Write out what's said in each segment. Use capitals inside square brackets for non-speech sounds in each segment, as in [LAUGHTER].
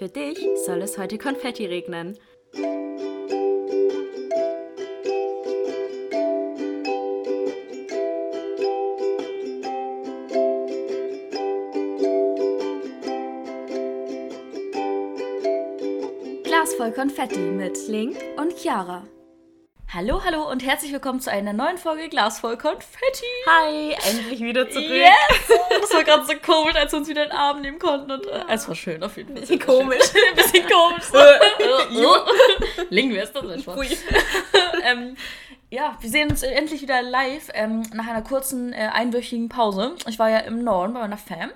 Für dich soll es heute Konfetti regnen. Glas voll Konfetti mit Link und Chiara. Hallo, hallo und herzlich willkommen zu einer neuen Folge Glas voll Konfetti. Hi, endlich wieder zurück. Yes! Das war gerade so komisch, als wir uns wieder in den Arm nehmen konnten. Und, äh, es war schön auf jeden Fall. Bisschen [LAUGHS] komisch. Ein bisschen komisch. Link, wer ist das? Spaß. ähm, ja, wir sehen uns endlich wieder live ähm, nach einer kurzen äh, einwöchigen Pause. Ich war ja im Norden bei meiner Fam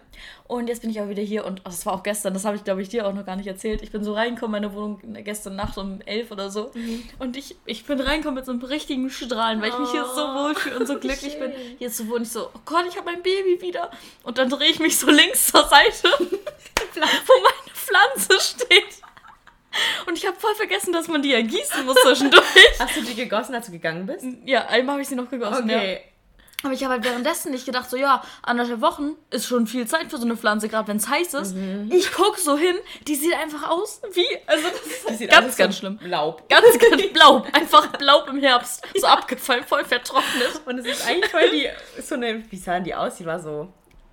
und jetzt bin ich auch wieder hier und oh, das war auch gestern, das habe ich glaube ich dir auch noch gar nicht erzählt. Ich bin so reingekommen in meine Wohnung gestern Nacht um elf oder so mhm. und ich, ich bin reingekommen mit so einem richtigen Strahlen, weil ich mich hier so oh, wohl fühle und so glücklich schön. bin, hier zu wohnen. Ich so, oh Gott, ich habe mein Baby wieder und dann drehe ich mich so [LAUGHS] links zur Seite, [LAUGHS] wo meine Pflanze steht. Und ich habe voll vergessen, dass man die ja gießen muss zwischendurch. [LAUGHS] Hast du die gegossen, als du gegangen bist? Ja, einmal habe ich sie noch gegossen. Okay. Ja. Aber ich habe halt währenddessen nicht gedacht, so ja, anderthalb Wochen ist schon viel Zeit für so eine Pflanze, gerade wenn es heiß ist. Mhm. Ich gucke so hin, die sieht einfach aus wie, also das ist ganz, ganz [LAUGHS] schlimm. Laub. Ganz, ganz Laub. Einfach Laub im Herbst. So abgefallen, voll vertrocknet. Und es ist eigentlich voll die, so eine, wie sahen die aus? Die war so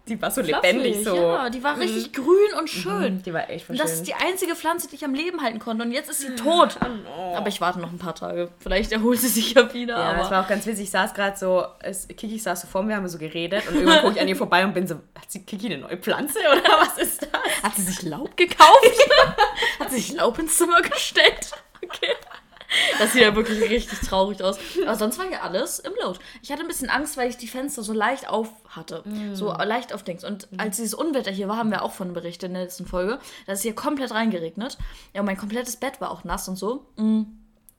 die war so lebendig so. Ja, die war richtig mhm. grün und schön. Mhm, die war echt voll das ist die einzige Pflanze, die ich am Leben halten konnte. Und jetzt ist sie tot. Oh. Aber ich warte noch ein paar Tage. Vielleicht erholt sie sich ja wieder. Ja, aber es war auch ganz witzig. Ich saß gerade so, es, Kiki saß so vor mir, haben wir so geredet. Und irgendwann gucke ich an ihr vorbei und bin so, hat sie Kiki eine neue Pflanze oder was ist das? Hat sie sich Laub gekauft? [LAUGHS] hat sie sich Laub ins Zimmer gestellt? Das sieht ja wirklich richtig traurig aus. Aber sonst war ja alles im Load. Ich hatte ein bisschen Angst, weil ich die Fenster so leicht auf hatte. Mm. So leicht auf Dings. Und als dieses Unwetter hier war, haben wir auch von berichtet in der letzten Folge. Da ist hier komplett reingeregnet. Ja, und mein komplettes Bett war auch nass und so. Mm.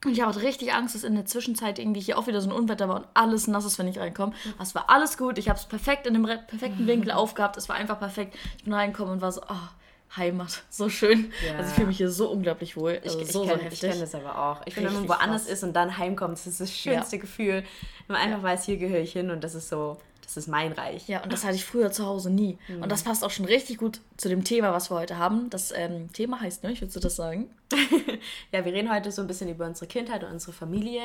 Und ich hatte richtig Angst, dass in der Zwischenzeit irgendwie hier auch wieder so ein Unwetter war und alles nass ist, wenn ich reinkomme. Aber es war alles gut. Ich habe es perfekt in dem perfekten Winkel aufgehabt. Es war einfach perfekt. Ich bin reingekommen und war so, oh, Heimat. So schön. Ja. Also ich fühle mich hier so unglaublich wohl. Also ich, so, ich, kenn, ich kenne das aber auch. Ich finde, wenn man woanders ist und dann heimkommt, das ist das schönste ja. Gefühl. Wenn man einfach ja. weiß, hier gehöre ich hin und das ist so, das ist mein Reich. Ja, und das hatte ich früher zu Hause nie. Mhm. Und das passt auch schon richtig gut zu dem Thema, was wir heute haben. Das ähm, Thema heißt, ne? Ich würde das sagen. [LAUGHS] ja, wir reden heute so ein bisschen über unsere Kindheit und unsere Familie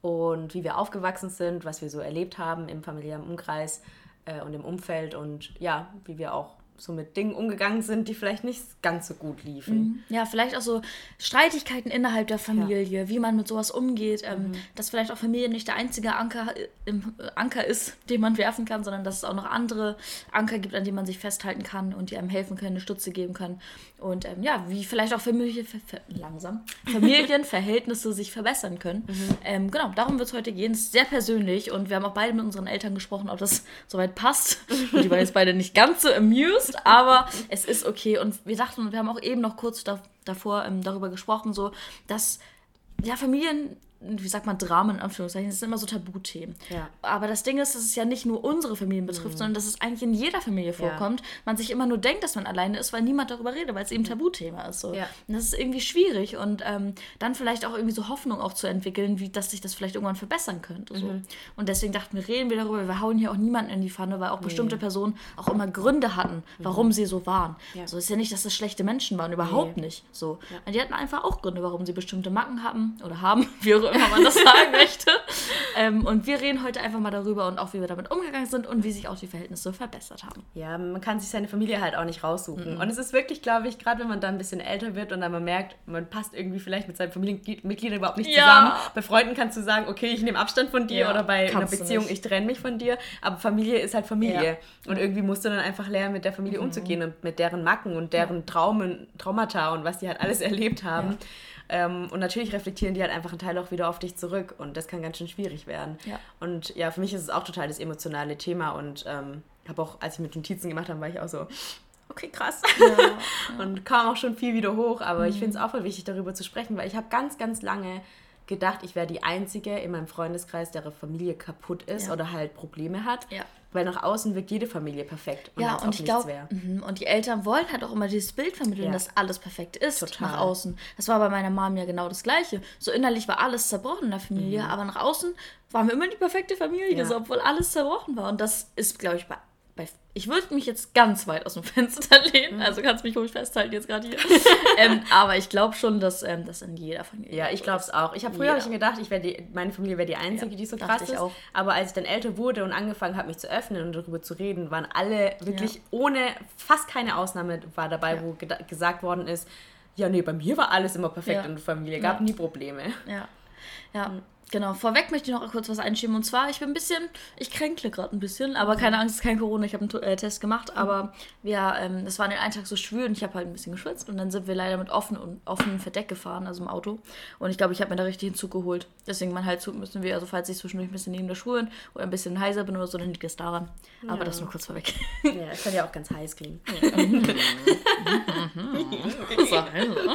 und wie wir aufgewachsen sind, was wir so erlebt haben im familiären Umkreis äh, und im Umfeld und ja, wie wir auch so mit Dingen umgegangen sind, die vielleicht nicht ganz so gut liefen. Mhm. Ja, vielleicht auch so Streitigkeiten innerhalb der Familie, ja. wie man mit sowas umgeht, ähm, mhm. dass vielleicht auch Familie nicht der einzige Anker, im, äh, Anker ist, [LAUGHS] den man werfen kann, sondern dass es auch noch andere Anker gibt, an denen man sich festhalten kann und die einem helfen können, eine Stütze geben können. Und ähm, ja, wie vielleicht auch Familie, langsam, Familienverhältnisse [LAUGHS] sich verbessern können. Mhm. Ähm, genau, darum wird es heute gehen. Es ist sehr persönlich und wir haben auch beide mit unseren Eltern gesprochen, ob das soweit passt. [LAUGHS] Und die waren jetzt beide nicht ganz so amused bewusst, aber es ist okay. Und wir dachten, wir haben auch eben noch kurz da, davor ähm, darüber gesprochen, so, dass ja, Familien wie sagt man, Dramen in Anführungszeichen, das sind immer so Tabuthemen. Ja. Aber das Ding ist, dass es ja nicht nur unsere Familien betrifft, mhm. sondern dass es eigentlich in jeder Familie vorkommt. Ja. Man sich immer nur denkt, dass man alleine ist, weil niemand darüber redet, weil es eben Tabuthema ist. So. Ja. Und das ist irgendwie schwierig und ähm, dann vielleicht auch irgendwie so Hoffnung auch zu entwickeln, wie dass sich das vielleicht irgendwann verbessern könnte. So. Mhm. Und deswegen dachten wir, reden wir darüber, wir hauen hier auch niemanden in die Pfanne, weil auch nee. bestimmte Personen auch immer Gründe hatten, warum mhm. sie so waren. Ja. So ist ja nicht, dass das schlechte Menschen waren, überhaupt nee. nicht. So. Und die hatten einfach auch Gründe, warum sie bestimmte Macken hatten oder haben, [LAUGHS] wie auch immer man das sagen möchte. [LAUGHS] Ähm, und wir reden heute einfach mal darüber und auch, wie wir damit umgegangen sind und wie sich auch die Verhältnisse verbessert haben. Ja, man kann sich seine Familie halt auch nicht raussuchen. Mhm. Und es ist wirklich, glaube ich, gerade wenn man dann ein bisschen älter wird und dann man merkt, man passt irgendwie vielleicht mit seinen Familienmitgliedern überhaupt nicht ja. zusammen. Bei Freunden kannst du sagen, okay, ich nehme Abstand von dir ja, oder bei einer Beziehung, ich trenne mich von dir. Aber Familie ist halt Familie. Ja. Und irgendwie musst du dann einfach lernen, mit der Familie mhm. umzugehen und mit deren Macken und deren Traumen, Traumata und was die halt alles [LAUGHS] erlebt haben. Ähm, und natürlich reflektieren die halt einfach einen Teil auch wieder auf dich zurück und das kann ganz schön schwierig werden. Ja. Und ja, für mich ist es auch total das emotionale Thema und ähm, habe auch, als ich mit Notizen gemacht habe, war ich auch so, okay, krass. Ja, ja. [LAUGHS] und kam auch schon viel wieder hoch, aber mhm. ich finde es auch voll wichtig, darüber zu sprechen, weil ich habe ganz, ganz lange gedacht, ich wäre die Einzige in meinem Freundeskreis, deren Familie kaputt ist ja. oder halt Probleme hat. Weil nach außen wirkt jede Familie perfekt. Und ja, und ich glaube, mhm, und die Eltern wollen halt auch immer dieses Bild vermitteln, ja. dass alles perfekt ist Total. nach außen. Das war bei meiner Mom ja genau das Gleiche. So innerlich war alles zerbrochen in der Familie, mhm. aber nach außen waren wir immer die perfekte Familie, ja. so, obwohl alles zerbrochen war. Und das ist, glaube ich, bei bei, ich würde mich jetzt ganz weit aus dem [LAUGHS] Fenster lehnen, mhm. also kannst mich ruhig festhalten jetzt gerade hier. [LAUGHS] ähm, aber ich glaube schon, dass ähm, das in jeder Familie Ja, ich glaube es auch. Ich habe früher hab ich mir gedacht, ich die, meine Familie wäre die einzige, ja, die so krass ist. Auch. Aber als ich dann älter wurde und angefangen habe, mich zu öffnen und darüber zu reden, waren alle wirklich ja. ohne, fast keine Ausnahme war dabei, ja. wo gesagt worden ist, ja, nee, bei mir war alles immer perfekt in der Familie, gab nie Probleme. Ja. Ja. Mhm. Genau, vorweg möchte ich noch kurz was einschieben. Und zwar, ich bin ein bisschen, ich kränkle gerade ein bisschen, aber keine Angst, es ist kein Corona, ich habe einen äh, Test gemacht. Mhm. Aber wir, ähm, das war an den einen Tag so schwül und ich habe halt ein bisschen geschwitzt. Und dann sind wir leider mit offen und offenem Verdeck gefahren, also im Auto. Und ich glaube, ich habe mir da richtig einen Zug geholt. Deswegen mein Halszug müssen wir, also falls ich zwischendurch ein bisschen neben der Schuhe oder ein bisschen heiser bin oder so, dann liegt es daran. Ja. Aber das nur kurz vorweg. Ja, es kann ja auch ganz heiß klingen. [LAUGHS] [LAUGHS] so, also. [LAUGHS]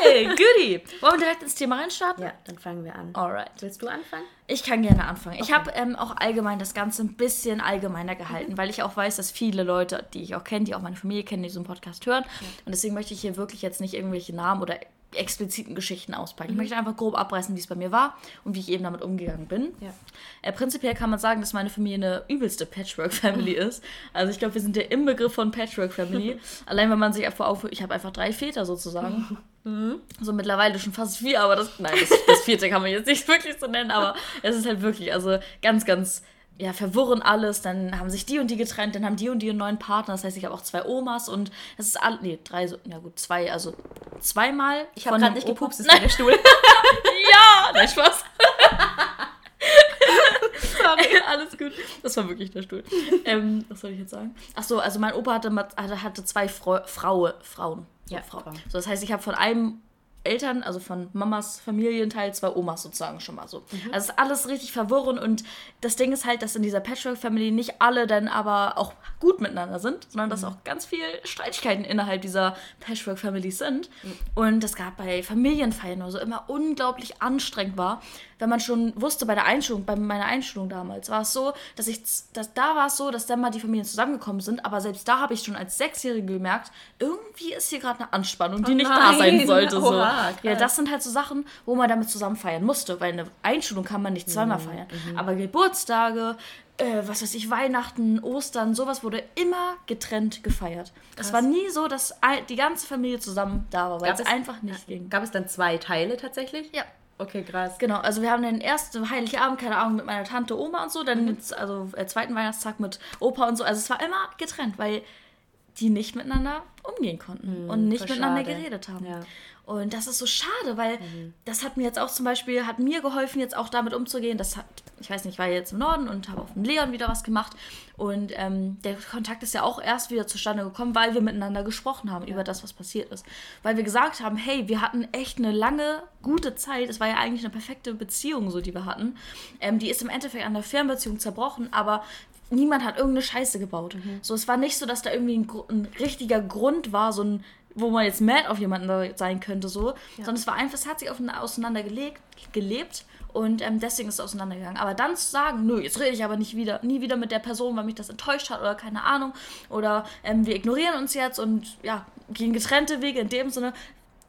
Okay, goodie. Wollen wir direkt ins Thema reinstarten? Ja, dann fangen wir an. Alright. Willst du anfangen? Ich kann gerne anfangen. Okay. Ich habe ähm, auch allgemein das Ganze ein bisschen allgemeiner gehalten, mhm. weil ich auch weiß, dass viele Leute, die ich auch kenne, die auch meine Familie kennen, die diesen Podcast hören. Ja. Und deswegen möchte ich hier wirklich jetzt nicht irgendwelche Namen oder expliziten Geschichten auspacken. Mhm. Ich möchte einfach grob abreißen, wie es bei mir war und wie ich eben damit umgegangen bin. Ja. Äh, prinzipiell kann man sagen, dass meine Familie eine übelste Patchwork-Family ist. Also ich glaube, wir sind der Inbegriff von Patchwork-Family. [LAUGHS] Allein wenn man sich einfach auf... Ich habe einfach drei Väter sozusagen. [LAUGHS] Mhm. So mittlerweile schon fast vier, aber das... Nein, das, das vierte kann man jetzt nicht [LAUGHS] wirklich so nennen, aber es ist halt wirklich, also ganz, ganz ja, verwirren alles, dann haben sich die und die getrennt, dann haben die und die einen neuen Partner, das heißt, ich habe auch zwei Omas und es ist alles, nee, drei, so, ja gut, zwei, also zweimal. Ich habe gerade nicht gepupst, ist der [LAUGHS] Stuhl. ja, nein, Spaß. [LAUGHS] Sorry, [LAUGHS] alles gut. Das war wirklich der Stuhl. Ähm, was soll ich jetzt sagen? Ach so, also mein Opa hatte, hatte zwei Frau, Fraue, Frauen. So, ja, Frauen. So, das heißt, ich habe von einem Eltern, also von Mamas Familienteil, zwei Omas sozusagen schon mal so. Mhm. Also ist alles richtig verwirrend und das Ding ist halt, dass in dieser Patchwork-Family nicht alle dann aber auch gut miteinander sind, sondern mhm. dass auch ganz viele Streitigkeiten innerhalb dieser Patchwork-Family sind. Mhm. Und es gab bei Familienfeiern oder so immer unglaublich anstrengend war, wenn man schon wusste bei der Einschulung, bei meiner Einschulung damals, war es so, dass ich, dass, da war es so, dass dann mal die Familien zusammengekommen sind, aber selbst da habe ich schon als Sechsjährige gemerkt, irgendwie ist hier gerade eine Anspannung, die oh nicht da sein sollte. So. Oha, ja, das sind halt so Sachen, wo man damit zusammen feiern musste, weil eine Einschulung kann man nicht zweimal mhm. feiern. Mhm. Aber Geburtstage, äh, was weiß ich, Weihnachten, Ostern, sowas wurde immer getrennt gefeiert. Krass. Es war nie so, dass die ganze Familie zusammen da war, weil es einfach nicht ging. Gab es dann zwei Teile tatsächlich? Ja. Okay, krass. Genau, also wir haben den ersten Heiligabend, keine Ahnung, mit meiner Tante, Oma und so, dann mhm. also äh, zweiten Weihnachtstag mit Opa und so. Also es war immer getrennt, weil die nicht miteinander umgehen konnten mhm, und nicht miteinander schade. geredet haben. Ja. Und das ist so schade, weil mhm. das hat mir jetzt auch zum Beispiel, hat mir geholfen, jetzt auch damit umzugehen. Das hat, ich weiß nicht, ich war jetzt im Norden und habe auf dem Leon wieder was gemacht. Und ähm, der Kontakt ist ja auch erst wieder zustande gekommen, weil wir miteinander gesprochen haben ja. über das, was passiert ist. Weil wir gesagt haben, hey, wir hatten echt eine lange, gute Zeit. Es war ja eigentlich eine perfekte Beziehung, so die wir hatten. Ähm, die ist im Endeffekt an der Fernbeziehung zerbrochen, aber niemand hat irgendeine Scheiße gebaut. Mhm. So, es war nicht so, dass da irgendwie ein, ein richtiger Grund war, so ein wo man jetzt mad auf jemanden sein könnte, so. Ja. Sondern es war einfach, es hat sich aufeinander gelegt, gelebt und ähm, deswegen ist es auseinandergegangen. Aber dann zu sagen, nö, jetzt rede ich aber nicht wieder, nie wieder mit der Person, weil mich das enttäuscht hat oder keine Ahnung. Oder ähm, wir ignorieren uns jetzt und ja, gehen getrennte Wege in dem Sinne.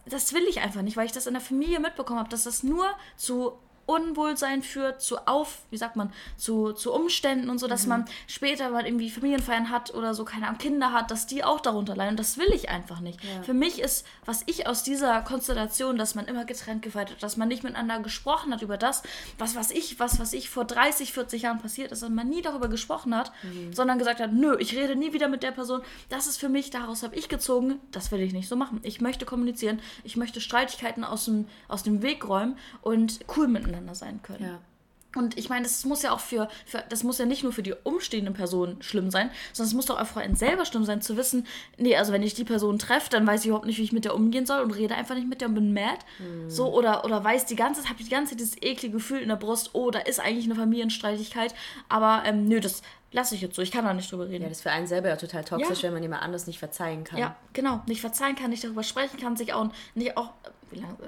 Das will ich einfach nicht, weil ich das in der Familie mitbekommen habe, dass das nur zu Unwohlsein führt, zu auf, wie sagt man, zu, zu Umständen und so, dass mhm. man später mal irgendwie Familienfeiern hat oder so, keine Ahnung, Kinder hat, dass die auch darunter leiden. Und das will ich einfach nicht. Ja. Für mich ist, was ich aus dieser Konstellation, dass man immer getrennt gefeiert hat, dass man nicht miteinander gesprochen hat über das, was, was ich, was, was ich vor 30, 40 Jahren passiert ist, dass man nie darüber gesprochen hat, mhm. sondern gesagt hat, nö, ich rede nie wieder mit der Person. Das ist für mich, daraus habe ich gezogen, das will ich nicht so machen. Ich möchte kommunizieren, ich möchte Streitigkeiten aus dem, aus dem Weg räumen und cool miteinander miteinander sein können. Ja. Und ich meine, das muss ja auch für, für, das muss ja nicht nur für die umstehenden Personen schlimm sein, sondern es muss doch auch für einen selber schlimm sein, zu wissen, nee, also wenn ich die Person treffe, dann weiß ich überhaupt nicht, wie ich mit der umgehen soll und rede einfach nicht mit der und bin mad. Mhm. So, oder, oder weiß die ganze Zeit, habe die ganze Zeit dieses eklige Gefühl in der Brust, oh, da ist eigentlich eine Familienstreitigkeit, aber ähm, nö, das lasse ich jetzt so, ich kann da nicht drüber reden. Ja, das ist für einen selber ja total toxisch, ja. wenn man jemand anders nicht verzeihen kann. Ja, genau, nicht verzeihen kann, nicht darüber sprechen kann, sich auch nicht auch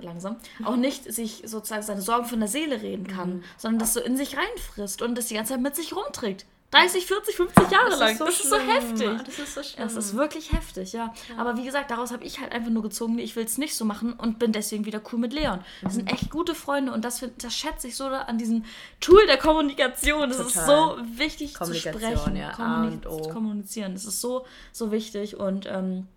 langsam, auch nicht sich sozusagen seine Sorgen von der Seele reden kann, mhm. sondern das so in sich reinfrisst und das die ganze Zeit mit sich rumträgt. 30, 40, 50 Jahre das lang. So das ist so heftig. Das ist so schlimm. Das ist wirklich heftig, ja. ja. Aber wie gesagt, daraus habe ich halt einfach nur gezogen, ich will es nicht so machen und bin deswegen wieder cool mit Leon. Das mhm. sind echt gute Freunde und das, das schätze ich so an diesem Tool der Kommunikation. Das ist so wichtig zu sprechen, ja, Kommunik zu kommunizieren. Das ist so, so wichtig und ähm,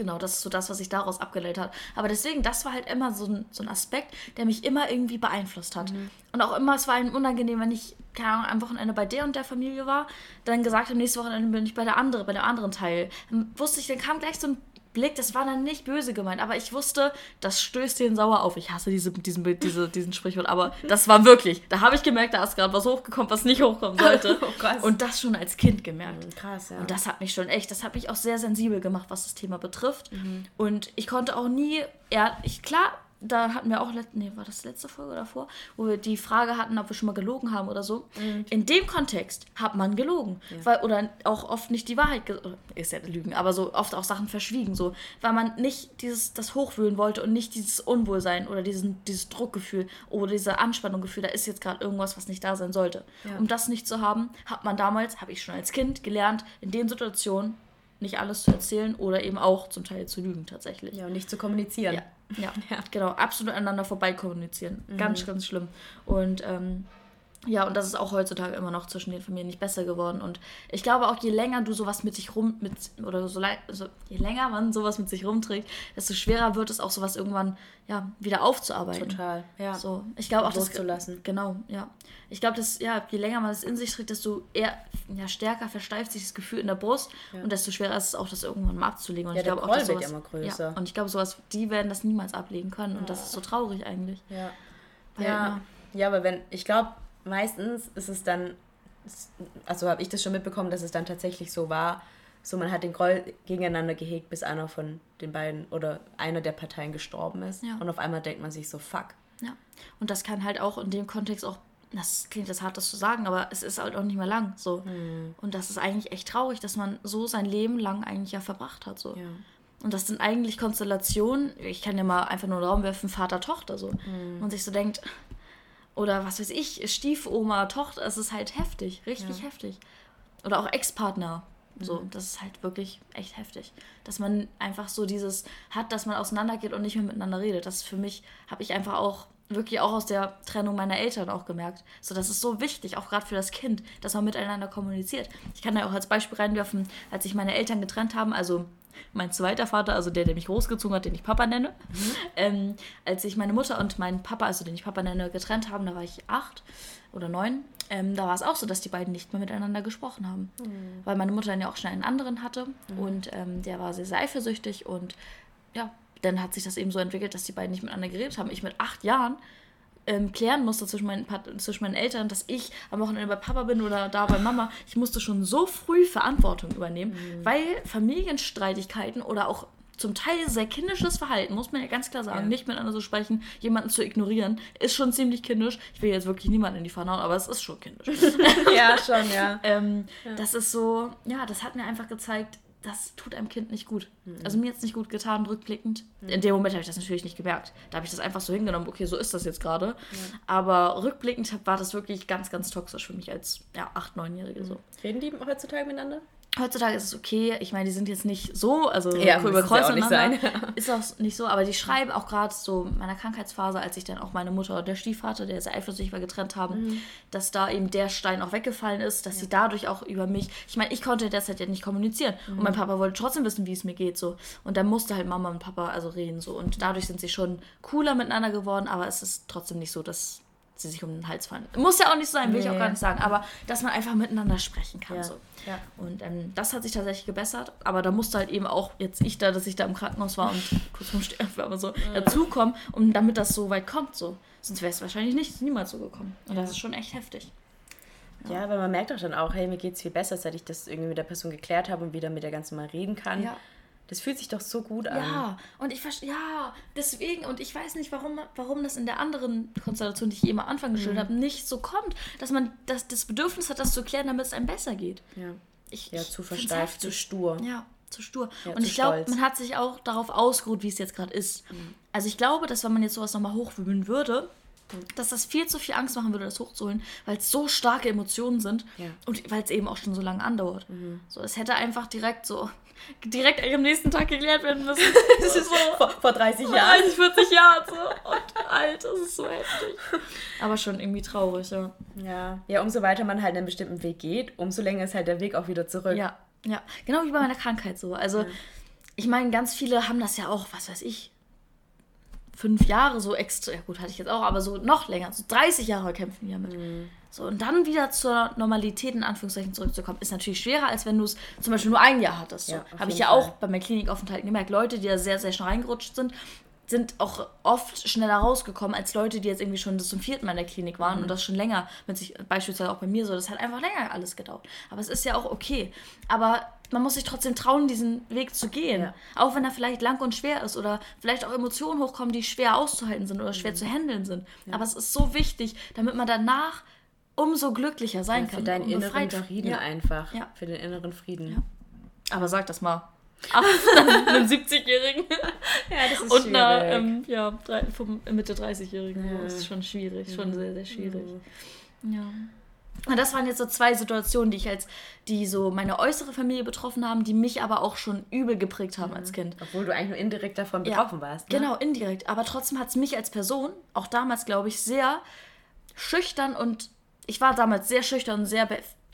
Genau, das ist so das, was sich daraus abgeleitet hat. Aber deswegen, das war halt immer so ein, so ein Aspekt, der mich immer irgendwie beeinflusst hat. Mhm. Und auch immer, es war ihm unangenehm, wenn ich, keine Ahnung, am Wochenende bei der und der Familie war, dann gesagt habe, nächstes Wochenende bin ich bei der anderen, bei dem anderen Teil. Dann wusste ich, dann kam gleich so ein Blick, das war dann nicht böse gemeint, aber ich wusste, das stößt den sauer auf. Ich hasse diese, diesen, diese, diesen Sprichwort, aber [LAUGHS] das war wirklich, da habe ich gemerkt, da ist gerade was hochgekommen, was nicht hochkommen [LAUGHS] sollte. oh, und das schon als Kind gemerkt. Mhm, krass, ja. Und das hat mich schon echt, das hat mich auch sehr sensibel gemacht, was das Thema betrifft. Mhm. Und ich konnte auch nie, ja, ich, klar, da hatten wir auch, nee, war das letzte Folge davor, wo wir die Frage hatten, ob wir schon mal gelogen haben oder so. Mhm. In dem Kontext hat man gelogen. Ja. Weil, oder auch oft nicht die Wahrheit, ist ja Lügen, aber so oft auch Sachen verschwiegen, so. Weil man nicht dieses, das Hochwühlen wollte und nicht dieses Unwohlsein oder diesen, dieses Druckgefühl oder diese Anspannunggefühl, da ist jetzt gerade irgendwas, was nicht da sein sollte. Ja. Um das nicht zu haben, hat man damals, habe ich schon als Kind gelernt, in den Situationen nicht alles zu erzählen oder eben auch zum Teil zu lügen tatsächlich. Ja, und nicht zu kommunizieren. Ja, ja, [LAUGHS] ja. genau. Absolut aneinander vorbei kommunizieren. Mhm. Ganz, ganz schlimm. Und ähm, ja, und das ist auch heutzutage immer noch zwischen den Familien nicht besser geworden. Und ich glaube auch, je länger du sowas mit sich rum, mit, oder so, also je länger man sowas mit sich rumträgt, desto schwerer wird es auch sowas irgendwann ja, wieder aufzuarbeiten. Total, ja. So, ich glaube auch, das lassen. Genau, ja. Ich glaube, dass ja, je länger man es in sich trägt, desto eher, ja, stärker versteift sich das Gefühl in der Brust ja. und desto schwerer ist es auch, das irgendwann mal abzulegen. Und ja, ich glaube auch, dass sowas, immer größer. Ja, und ich glaube, sowas, die werden das niemals ablegen können. Und das ist so traurig eigentlich. Ja. Weil, ja. ja, aber wenn, ich glaube, meistens ist es dann, also habe ich das schon mitbekommen, dass es dann tatsächlich so war, so man hat den Groll gegeneinander gehegt, bis einer von den beiden oder einer der Parteien gestorben ist. Ja. Und auf einmal denkt man sich so, fuck. Ja. Und das kann halt auch in dem Kontext auch, das klingt jetzt hart, das zu sagen, aber es ist halt auch nicht mehr lang. So. Hm. Und das ist eigentlich echt traurig, dass man so sein Leben lang eigentlich ja verbracht hat. So. Ja. Und das sind eigentlich Konstellationen, ich kann ja mal einfach nur einen Raum werfen, Vater, Tochter so. Mhm. Und sich so denkt, oder was weiß ich, Stiefoma, Tochter, es ist halt heftig, richtig ja. heftig. Oder auch Ex-Partner. So, mhm. das ist halt wirklich echt heftig. Dass man einfach so dieses hat, dass man auseinandergeht und nicht mehr miteinander redet. Das ist für mich, habe ich einfach auch wirklich auch aus der Trennung meiner Eltern auch gemerkt. So, das ist so wichtig, auch gerade für das Kind, dass man miteinander kommuniziert. Ich kann da auch als Beispiel reinwerfen, als sich meine Eltern getrennt haben, also mein zweiter Vater, also der, der mich großgezogen hat, den ich Papa nenne. Mhm. Ähm, als sich meine Mutter und mein Papa, also den ich Papa nenne, getrennt haben, da war ich acht oder neun. Ähm, da war es auch so, dass die beiden nicht mehr miteinander gesprochen haben. Mhm. Weil meine Mutter dann ja auch schnell einen anderen hatte mhm. und ähm, der war sehr, sehr eifersüchtig und ja, dann hat sich das eben so entwickelt, dass die beiden nicht miteinander geredet haben. Ich mit acht Jahren ähm, klären musste zwischen meinen, zwischen meinen Eltern, dass ich am Wochenende bei Papa bin oder da bei Mama. Ich musste schon so früh Verantwortung übernehmen, mhm. weil Familienstreitigkeiten oder auch zum Teil sehr kindisches Verhalten, muss man ja ganz klar sagen, ja. nicht miteinander zu sprechen, jemanden zu ignorieren, ist schon ziemlich kindisch. Ich will jetzt wirklich niemanden in die Pfanne hauen, aber es ist schon kindisch. [LAUGHS] ja, schon, ja. [LAUGHS] ähm, ja. Das ist so, ja, das hat mir einfach gezeigt, das tut einem Kind nicht gut. Mhm. Also mir jetzt nicht gut getan, rückblickend. Mhm. In dem Moment habe ich das natürlich nicht gemerkt. Da habe ich das einfach so hingenommen, okay, so ist das jetzt gerade. Ja. Aber rückblickend war das wirklich ganz, ganz toxisch für mich als ja, 8-, 9-Jährige. So. Reden die heutzutage miteinander? Heutzutage ist es okay. Ich meine, die sind jetzt nicht so, also ja, über Kreuz auch nicht sein. [LAUGHS] ist auch nicht so, aber die schreiben auch gerade so in meiner Krankheitsphase, als ich dann auch meine Mutter und der Stiefvater, der sehr eifersüchtig war, getrennt haben, mhm. dass da eben der Stein auch weggefallen ist, dass ja. sie dadurch auch über mich, ich meine, ich konnte derzeit ja nicht kommunizieren mhm. und mein Papa wollte trotzdem wissen, wie es mir geht so und dann musste halt Mama und Papa also reden so und dadurch sind sie schon cooler miteinander geworden, aber es ist trotzdem nicht so, dass sie sich um den Hals fallen. Muss ja auch nicht sein, will nee. ich auch gar nicht sagen, aber dass man einfach miteinander sprechen kann. Ja. So. Ja. Und ähm, das hat sich tatsächlich gebessert, aber da musste halt eben auch jetzt ich da, dass ich da im Krankenhaus war und [LAUGHS] kurz vorm Sterben war, aber so ja. dazukommen, um damit das so weit kommt. So. Sonst wäre es wahrscheinlich nicht, niemals so gekommen. Und das ist schon echt heftig. Ja, weil man merkt auch dann auch, hey, mir geht es viel besser, seit ich das irgendwie mit der Person geklärt habe und wieder mit der ganzen mal reden kann. Ja. Das fühlt sich doch so gut an. Ja, und ich verstehe, ja, deswegen, und ich weiß nicht, warum, warum das in der anderen Konstellation, die ich eben am Anfang gestellt mhm. habe, nicht so kommt, dass man das, das Bedürfnis hat, das zu klären, damit es einem besser geht. Ja, ich, ja zu versteift, zu stur. Ja, zu stur. Ja, und ich glaube, man hat sich auch darauf ausgeruht, wie es jetzt gerade ist. Mhm. Also ich glaube, dass wenn man jetzt sowas nochmal hochwühlen würde, dass das viel zu viel Angst machen würde, das hochzuholen, weil es so starke Emotionen sind Ja. und weil es eben auch schon so lange andauert. So, es hätte einfach direkt so direkt am nächsten Tag geklärt werden müssen. [LAUGHS] Das ist so Vor, vor 30 vor Jahren. 30, 40 Jahren so. Und alt, das ist so heftig. Aber schon irgendwie traurig, ja. Ja. ja, umso weiter man halt einen bestimmten Weg geht, umso länger ist halt der Weg auch wieder zurück. Ja, ja. Genau wie bei meiner Krankheit so. Also, ich meine, ganz viele haben das ja auch, was weiß ich, fünf Jahre so extra, ja gut, hatte ich jetzt auch, aber so noch länger, so 30 Jahre kämpfen wir damit. So, und dann wieder zur Normalität in Anführungszeichen zurückzukommen, ist natürlich schwerer, als wenn du es zum Beispiel nur ein Jahr hattest. So. Ja, Habe ich ja auch Fall. bei meinen Klinikaufenthalten gemerkt. Leute, die da sehr, sehr schnell reingerutscht sind, sind auch oft schneller rausgekommen als Leute, die jetzt irgendwie schon bis zum vierten Mal in der Klinik waren Mhm. und das schon länger, mit sich, beispielsweise auch bei mir so, das hat einfach länger alles gedauert. Aber es ist ja auch okay. Aber man muss sich trotzdem trauen, diesen Weg zu gehen. Ja. Auch wenn er vielleicht lang und schwer ist oder vielleicht auch Emotionen hochkommen, die schwer auszuhalten sind oder Mhm. schwer zu handeln sind. Aber es ist so wichtig, damit man danach umso glücklicher sein kann. Für deinen inneren befreiter. Frieden Ja. einfach. Ja. Für den inneren Frieden. Ja. Aber sag das mal. [LAUGHS] Ach, einem 70-Jährigen [LAUGHS] Ja, das ist und einer ähm, ja, drei, vom Mitte 30-Jährigen. Ja. Das ist schon schwierig, schon sehr, sehr schwierig. Mhm. Ja. Und das waren jetzt so zwei Situationen, die ich als, die so meine äußere Familie betroffen haben, die mich aber auch schon übel geprägt haben als Kind. Obwohl du eigentlich nur indirekt davon Ja, betroffen warst. Ne? Genau, indirekt. Aber trotzdem hat es mich als Person, auch damals, glaube ich, sehr schüchtern und ich war damals sehr schüchtern und sehr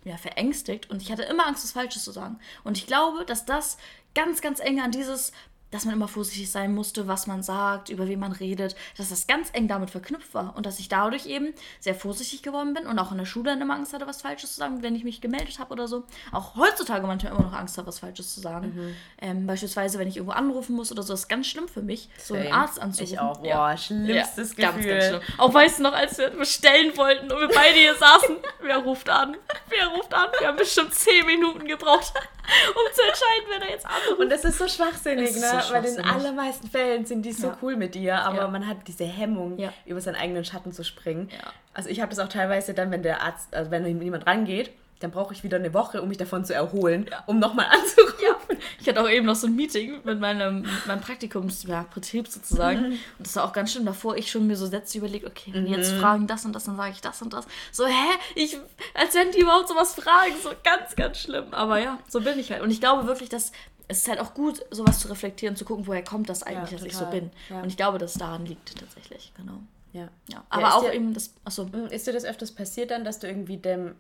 ja, verängstigt und ich hatte immer Angst, was Falsches zu sagen. Und ich glaube, dass das ganz, ganz eng an dieses, dass man immer vorsichtig sein musste, was man sagt, über wen man redet, dass das ganz eng damit verknüpft war und dass ich dadurch eben sehr vorsichtig geworden bin und auch in der Schule dann immer Angst hatte, was Falsches zu sagen, wenn ich mich gemeldet habe oder so. Auch heutzutage manchmal immer noch Angst habe, was Falsches zu sagen. Ähm, beispielsweise, wenn ich irgendwo anrufen muss oder so, das ist ganz schlimm für mich, so einen Same. Arzt anzurufen. Ich auch. Boah, Ja. schlimmstes Ja, Gefühl. Ganz, ganz schlimm. Auch weißt du noch, als wir bestellen wollten und wir beide hier saßen, [LAUGHS] wer ruft an? Wer ruft an? Wir haben bestimmt 10 Minuten gebraucht, [LAUGHS] um zu entscheiden, wer da jetzt anruft. Und das ist so schwachsinnig, ne? Weil in schwachsinnig. allermeisten Fällen sind die so Ja. cool mit dir, aber Ja. man hat diese Hemmung, Ja. über seinen eigenen Schatten zu springen. Ja. Also ich habe das auch teilweise dann, wenn der Arzt, also wenn jemand rangeht, dann brauche ich wieder eine Woche, um mich davon zu erholen, um nochmal [LAUGHS] anzurufen. Ich hatte auch eben noch so ein Meeting mit meinem, mit meinem Praktikums, ja, Betrieb sozusagen. Und das war auch ganz schön, davor ich schon mir so Sätze überlegt, okay, wenn die jetzt fragen das und das, dann sage ich das und das. So, hä? Ich, als wenn die überhaupt sowas fragen. So ganz, ganz schlimm. Aber ja, so bin ich halt. Und ich glaube wirklich, dass es ist halt auch gut, sowas zu reflektieren, zu gucken, woher kommt das eigentlich, Ja, dass ich so bin. Ja. Und ich glaube, dass es daran liegt tatsächlich, genau. Ja. Ja, aber auch dir- eben das, achso, Hm, Ist dir das öfters passiert dann, dass du irgendwie dem,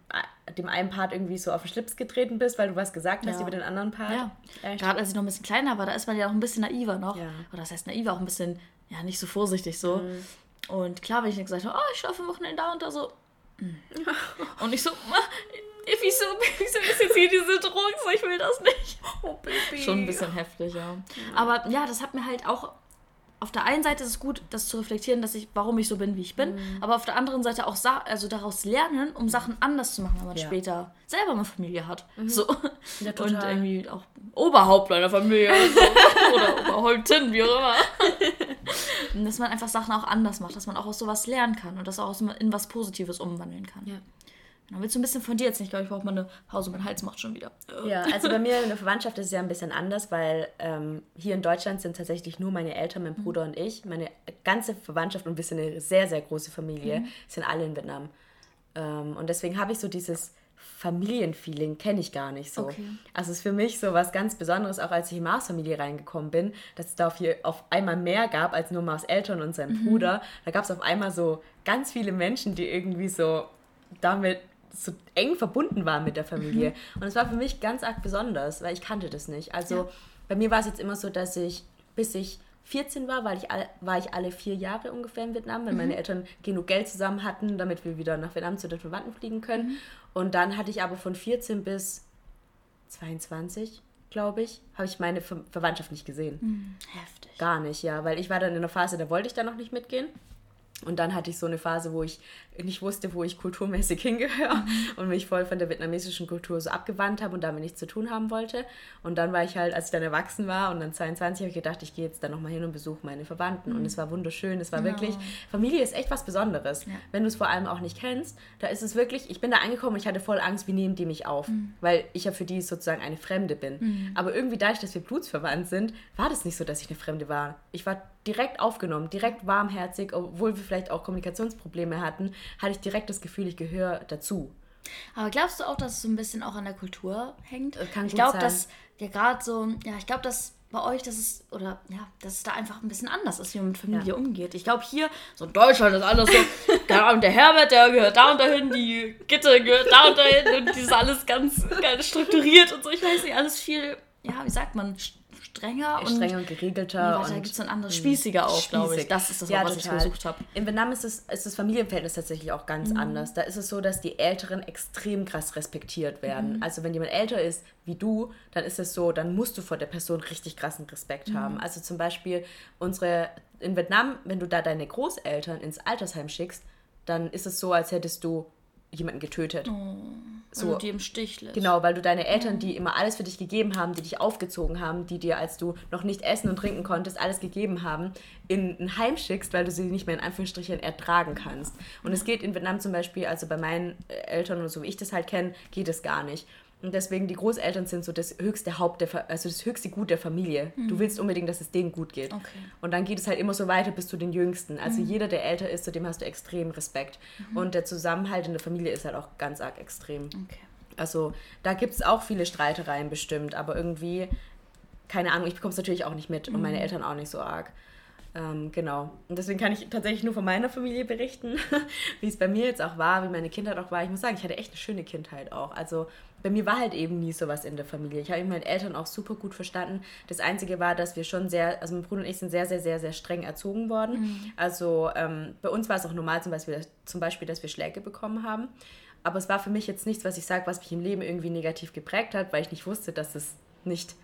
dem einen Part irgendwie so auf den Schlips getreten bist, weil du was gesagt hast über den anderen Part? Ja, Echt? gerade als ich noch ein bisschen kleiner war, da ist man ja auch ein bisschen naiver noch. Oder das heißt naiver, auch ein bisschen, ja, nicht so vorsichtig so. Und klar, wenn ich dann gesagt habe, oh, ich schlafe am Wochenende da und da so. mm. [LAUGHS] Und ich so, "Ma, wieso, wieso ist jetzt hier diese Droge? So, ich will das nicht. Oh, Baby. Schon ein bisschen heftig, ja. Aber ja, das hat mir halt auch. Auf der einen Seite ist es gut, das zu reflektieren, dass ich, warum ich so bin, wie ich bin, Mhm. aber auf der anderen Seite auch sa also daraus lernen, um Sachen anders zu machen, wenn man Ja. Mhm. später selber eine Familie hat. So. Ja, Und irgendwie auch Oberhaupt einer Familie so. [LAUGHS] oder Oberhäuptin, wie auch immer. [LAUGHS] Dass man einfach Sachen auch anders macht, dass man auch aus sowas lernen kann und das auch in was Positives umwandeln kann. Ja. Dann willst du ein bisschen von dir jetzt nicht, glaube ich, brauche mal eine Pause, mein Hals macht schon wieder. Ja, also bei mir in der Verwandtschaft ist es ja ein bisschen anders, weil ähm, hier in Deutschland sind tatsächlich nur meine Eltern, mein Bruder und ich. Meine ganze Verwandtschaft und wir sind eine sehr, sehr große Familie, sind alle in Vietnam. Ähm, und deswegen habe ich so dieses Familienfeeling, kenne ich gar nicht so. Okay. Also es ist für mich so was ganz Besonderes, auch als ich in die Mars-Familie reingekommen bin, dass es da auf, hier auf einmal mehr gab als nur Mars Eltern und sein Bruder. Da gab es auf einmal so ganz viele Menschen, die irgendwie so damit so eng verbunden waren mit der Familie. Und es war für mich ganz arg besonders, weil ich kannte das nicht. Also bei mir war es jetzt immer so, dass ich, bis ich 14 war, weil ich all, war ich alle vier Jahre ungefähr in Vietnam, weil meine Eltern genug Geld zusammen hatten, damit wir wieder nach Vietnam zu den Verwandten fliegen können. Und dann hatte ich aber von 14 bis 22, glaube ich, habe ich meine Ver Verwandtschaft nicht gesehen. Heftig. Gar nicht, ja, weil ich war dann in einer Phase, da wollte ich dann noch nicht mitgehen. Und dann hatte ich so eine Phase, wo ich nicht wusste, wo ich kulturmäßig [LAUGHS] hingehöre und mich voll von der vietnamesischen Kultur so abgewandt habe und damit nichts zu tun haben wollte. Und dann war ich halt, als ich dann erwachsen war und dann 22, habe ich gedacht, ich gehe jetzt dann nochmal hin und besuche meine Verwandten. Und es war wunderschön. Es war wirklich, Familie ist echt was Besonderes. Wenn du es vor allem auch nicht kennst, da ist es wirklich, ich bin da angekommen und ich hatte voll Angst, wie nehmen die mich auf? Weil ich ja für die sozusagen eine Fremde bin. Aber irgendwie dadurch, dass wir blutsverwandt sind, war das nicht so, dass ich eine Fremde war. Ich war direkt aufgenommen, direkt warmherzig, obwohl wir vielleicht auch Kommunikationsprobleme hatten, hatte ich direkt das Gefühl, ich gehöre dazu. Aber glaubst du auch, dass es so ein bisschen auch an der Kultur hängt? Äh, kann ich glaube, dass ja gerade so, ja, ich glaube, dass bei euch, dass es, oder ja, dass es da einfach ein bisschen anders ist, wie man mit Familie ja. umgeht. Ich glaube hier, so in Deutschland ist alles so, [LAUGHS] der, und der Herbert, der gehört da und dahin, die Gitte gehört da und dahin und die ist alles ganz, ganz strukturiert und so. Ich weiß nicht, alles viel, ja, wie sagt man, strenger und strenger und geregelter. Nee, da gibt es ein anderes, spießiger auch, glaube ich. Das ist das, ja, was total. ich gesucht habe. In Vietnam ist, es, ist das Familienverhältnis tatsächlich auch ganz mhm. anders. Da ist es so, dass die Älteren extrem krass respektiert werden. Mhm. Also wenn jemand älter ist wie du, dann ist es so, dann musst du vor der Person richtig krassen Respekt mhm. haben. Also zum Beispiel unsere in Vietnam, wenn du da deine Großeltern ins Altersheim schickst, dann ist es so, als hättest du jemanden getötet. Oh, so, weil die im Stich lässt. Genau, weil du deine Eltern, die immer alles für dich gegeben haben, die dich aufgezogen haben, die dir, als du noch nicht essen und trinken konntest, alles gegeben haben, in ein Heim schickst, weil du sie nicht mehr in Anführungsstrichen ertragen kannst. Und es geht in Vietnam zum Beispiel, also bei meinen Eltern und so wie ich das halt kenne, geht es gar nicht. Und deswegen, die Großeltern sind so das höchste Haupt, der, also das höchste Gut der Familie. Mhm. Du willst unbedingt, dass es denen gut geht. Okay. Und dann geht es halt immer so weiter bis zu den Jüngsten. Also mhm. jeder, der älter ist, zu dem hast du extrem Respekt. Mhm. Und der Zusammenhalt in der Familie ist halt auch ganz arg extrem. Okay. Also da gibt es auch viele Streitereien bestimmt, aber irgendwie, keine Ahnung, ich bekomme es natürlich auch nicht mit und meine mhm. Eltern auch nicht so arg. Ähm, genau. Und deswegen kann ich tatsächlich nur von meiner Familie berichten, [LAUGHS] wie es bei mir jetzt auch war, wie meine Kindheit auch war. Ich muss sagen, ich hatte echt eine schöne Kindheit auch. Also bei mir war halt eben nie sowas in der Familie. Ich habe mit meinen Eltern auch super gut verstanden. Das Einzige war, dass wir schon sehr, also mein Bruder und ich sind sehr, sehr, sehr, sehr streng erzogen worden. Mhm. Also ähm, bei uns war es auch normal zum Beispiel, zum Beispiel, dass wir Schläge bekommen haben. Aber es war für mich jetzt nichts, was ich sage, was mich im Leben irgendwie negativ geprägt hat, weil ich nicht wusste, dass es nicht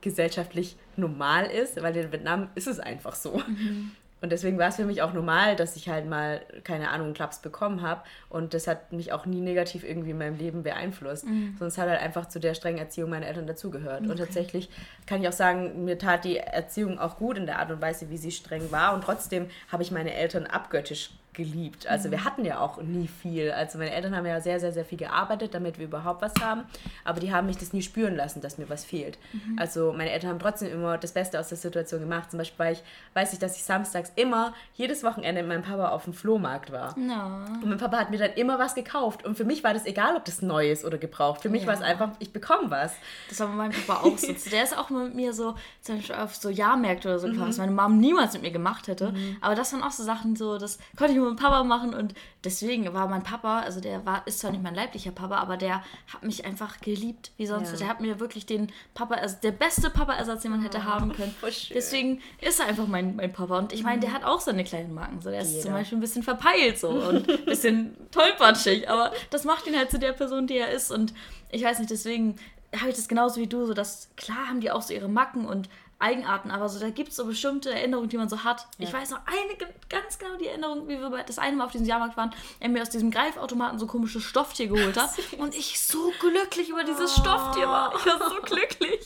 gesellschaftlich normal ist, weil in Vietnam ist es einfach so. Mhm. Und deswegen war es für mich auch normal, dass ich halt mal, keine Ahnung, Klaps bekommen habe. Und das hat mich auch nie negativ irgendwie in meinem Leben beeinflusst. Mhm. Sonst hat halt einfach zu der strengen Erziehung meiner Eltern dazugehört. Okay. Und tatsächlich kann ich auch sagen, mir tat die Erziehung auch gut in der Art und Weise, wie sie streng war. Und trotzdem habe ich meine Eltern abgöttisch geliebt. Also mhm. wir hatten ja auch nie viel. Also meine Eltern haben ja sehr, sehr, sehr viel gearbeitet, damit wir überhaupt was haben. Aber die haben mich das nie spüren lassen, dass mir was fehlt. Mhm. Also meine Eltern haben trotzdem immer das Beste aus der Situation gemacht. Zum Beispiel ich, weiß ich, dass ich samstags immer, jedes Wochenende mit meinem Papa auf dem Flohmarkt war. No. Und mein Papa hat mir dann immer was gekauft. Und für mich war das egal, ob das neu ist oder gebraucht. Für mich ja. war es einfach, ich bekomme was. Das war bei meinem Papa auch so. Der ist auch mit mir so, zum Beispiel auf so Jahrmärkte oder so mhm. was meine Mom niemals mit mir gemacht hätte. Mhm. Aber das waren auch so Sachen, so, das konnte ich mit Papa machen und deswegen war mein Papa, also der war, ist zwar nicht mein leiblicher Papa, aber der hat mich einfach geliebt wie sonst. Ja. Der hat mir wirklich den Papa, also der beste Papa-Ersatz, den man hätte oh, haben können. Deswegen ist er einfach mein, mein Papa. Und ich meine, der mhm. hat auch seine kleinen Marken. So, der ist Jeder. zum Beispiel ein bisschen verpeilt so und ein [LAUGHS] bisschen tollpatschig, aber das macht ihn halt zu der Person, die er ist. Und ich weiß nicht, deswegen habe ich das genauso wie du, so dass klar haben die auch so ihre Macken und Eigenarten, aber so, da gibt es so bestimmte Erinnerungen, die man so hat. Ja. Ich weiß noch eine ganz genau die Erinnerung, wie wir das eine Mal auf diesem Jahrmarkt waren, er mir aus diesem Greifautomaten so komisches Stofftier geholt hat [LAUGHS] und ich so glücklich über dieses oh. Stofftier war. Ich war so [LAUGHS] glücklich.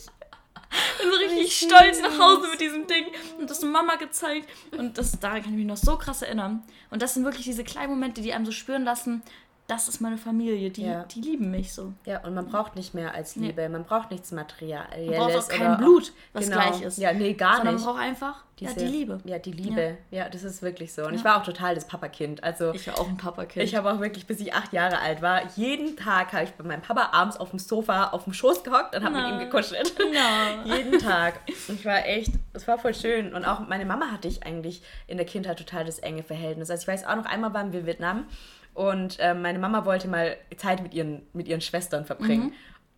Ich bin so richtig stolz nach Hause mit diesem Ding und das Mama gezeigt und das daran kann ich mich noch so krass erinnern. Und das sind wirklich diese kleinen Momente, die einem so spüren lassen, das ist meine Familie, die, ja. die lieben mich so. Ja, und man braucht nicht mehr als Liebe, nee. man braucht nichts Materielles. Man braucht auch kein Blut, was genau. gleich ist. Ja, nee, gar Sondern nicht. man braucht einfach Diese, ja, die Liebe. Ja, die Liebe. Ja, ja das ist wirklich so. Und ja. ich war auch total das Papakind. Also, ich war auch ein Papakind. Ich habe auch wirklich, bis ich acht Jahre alt war, jeden Tag habe ich bei meinem Papa abends auf dem Sofa auf dem Schoß gehockt und habe mit ihm gekuschelt. [LAUGHS] No. jeden Tag. Und ich war echt, es war voll schön. Und auch meine Mama hatte ich eigentlich in der Kindheit total das enge Verhältnis. Also ich weiß auch noch, einmal waren wir in Vietnam und äh, meine Mama wollte mal Zeit mit ihren, mit ihren Schwestern verbringen. Mhm.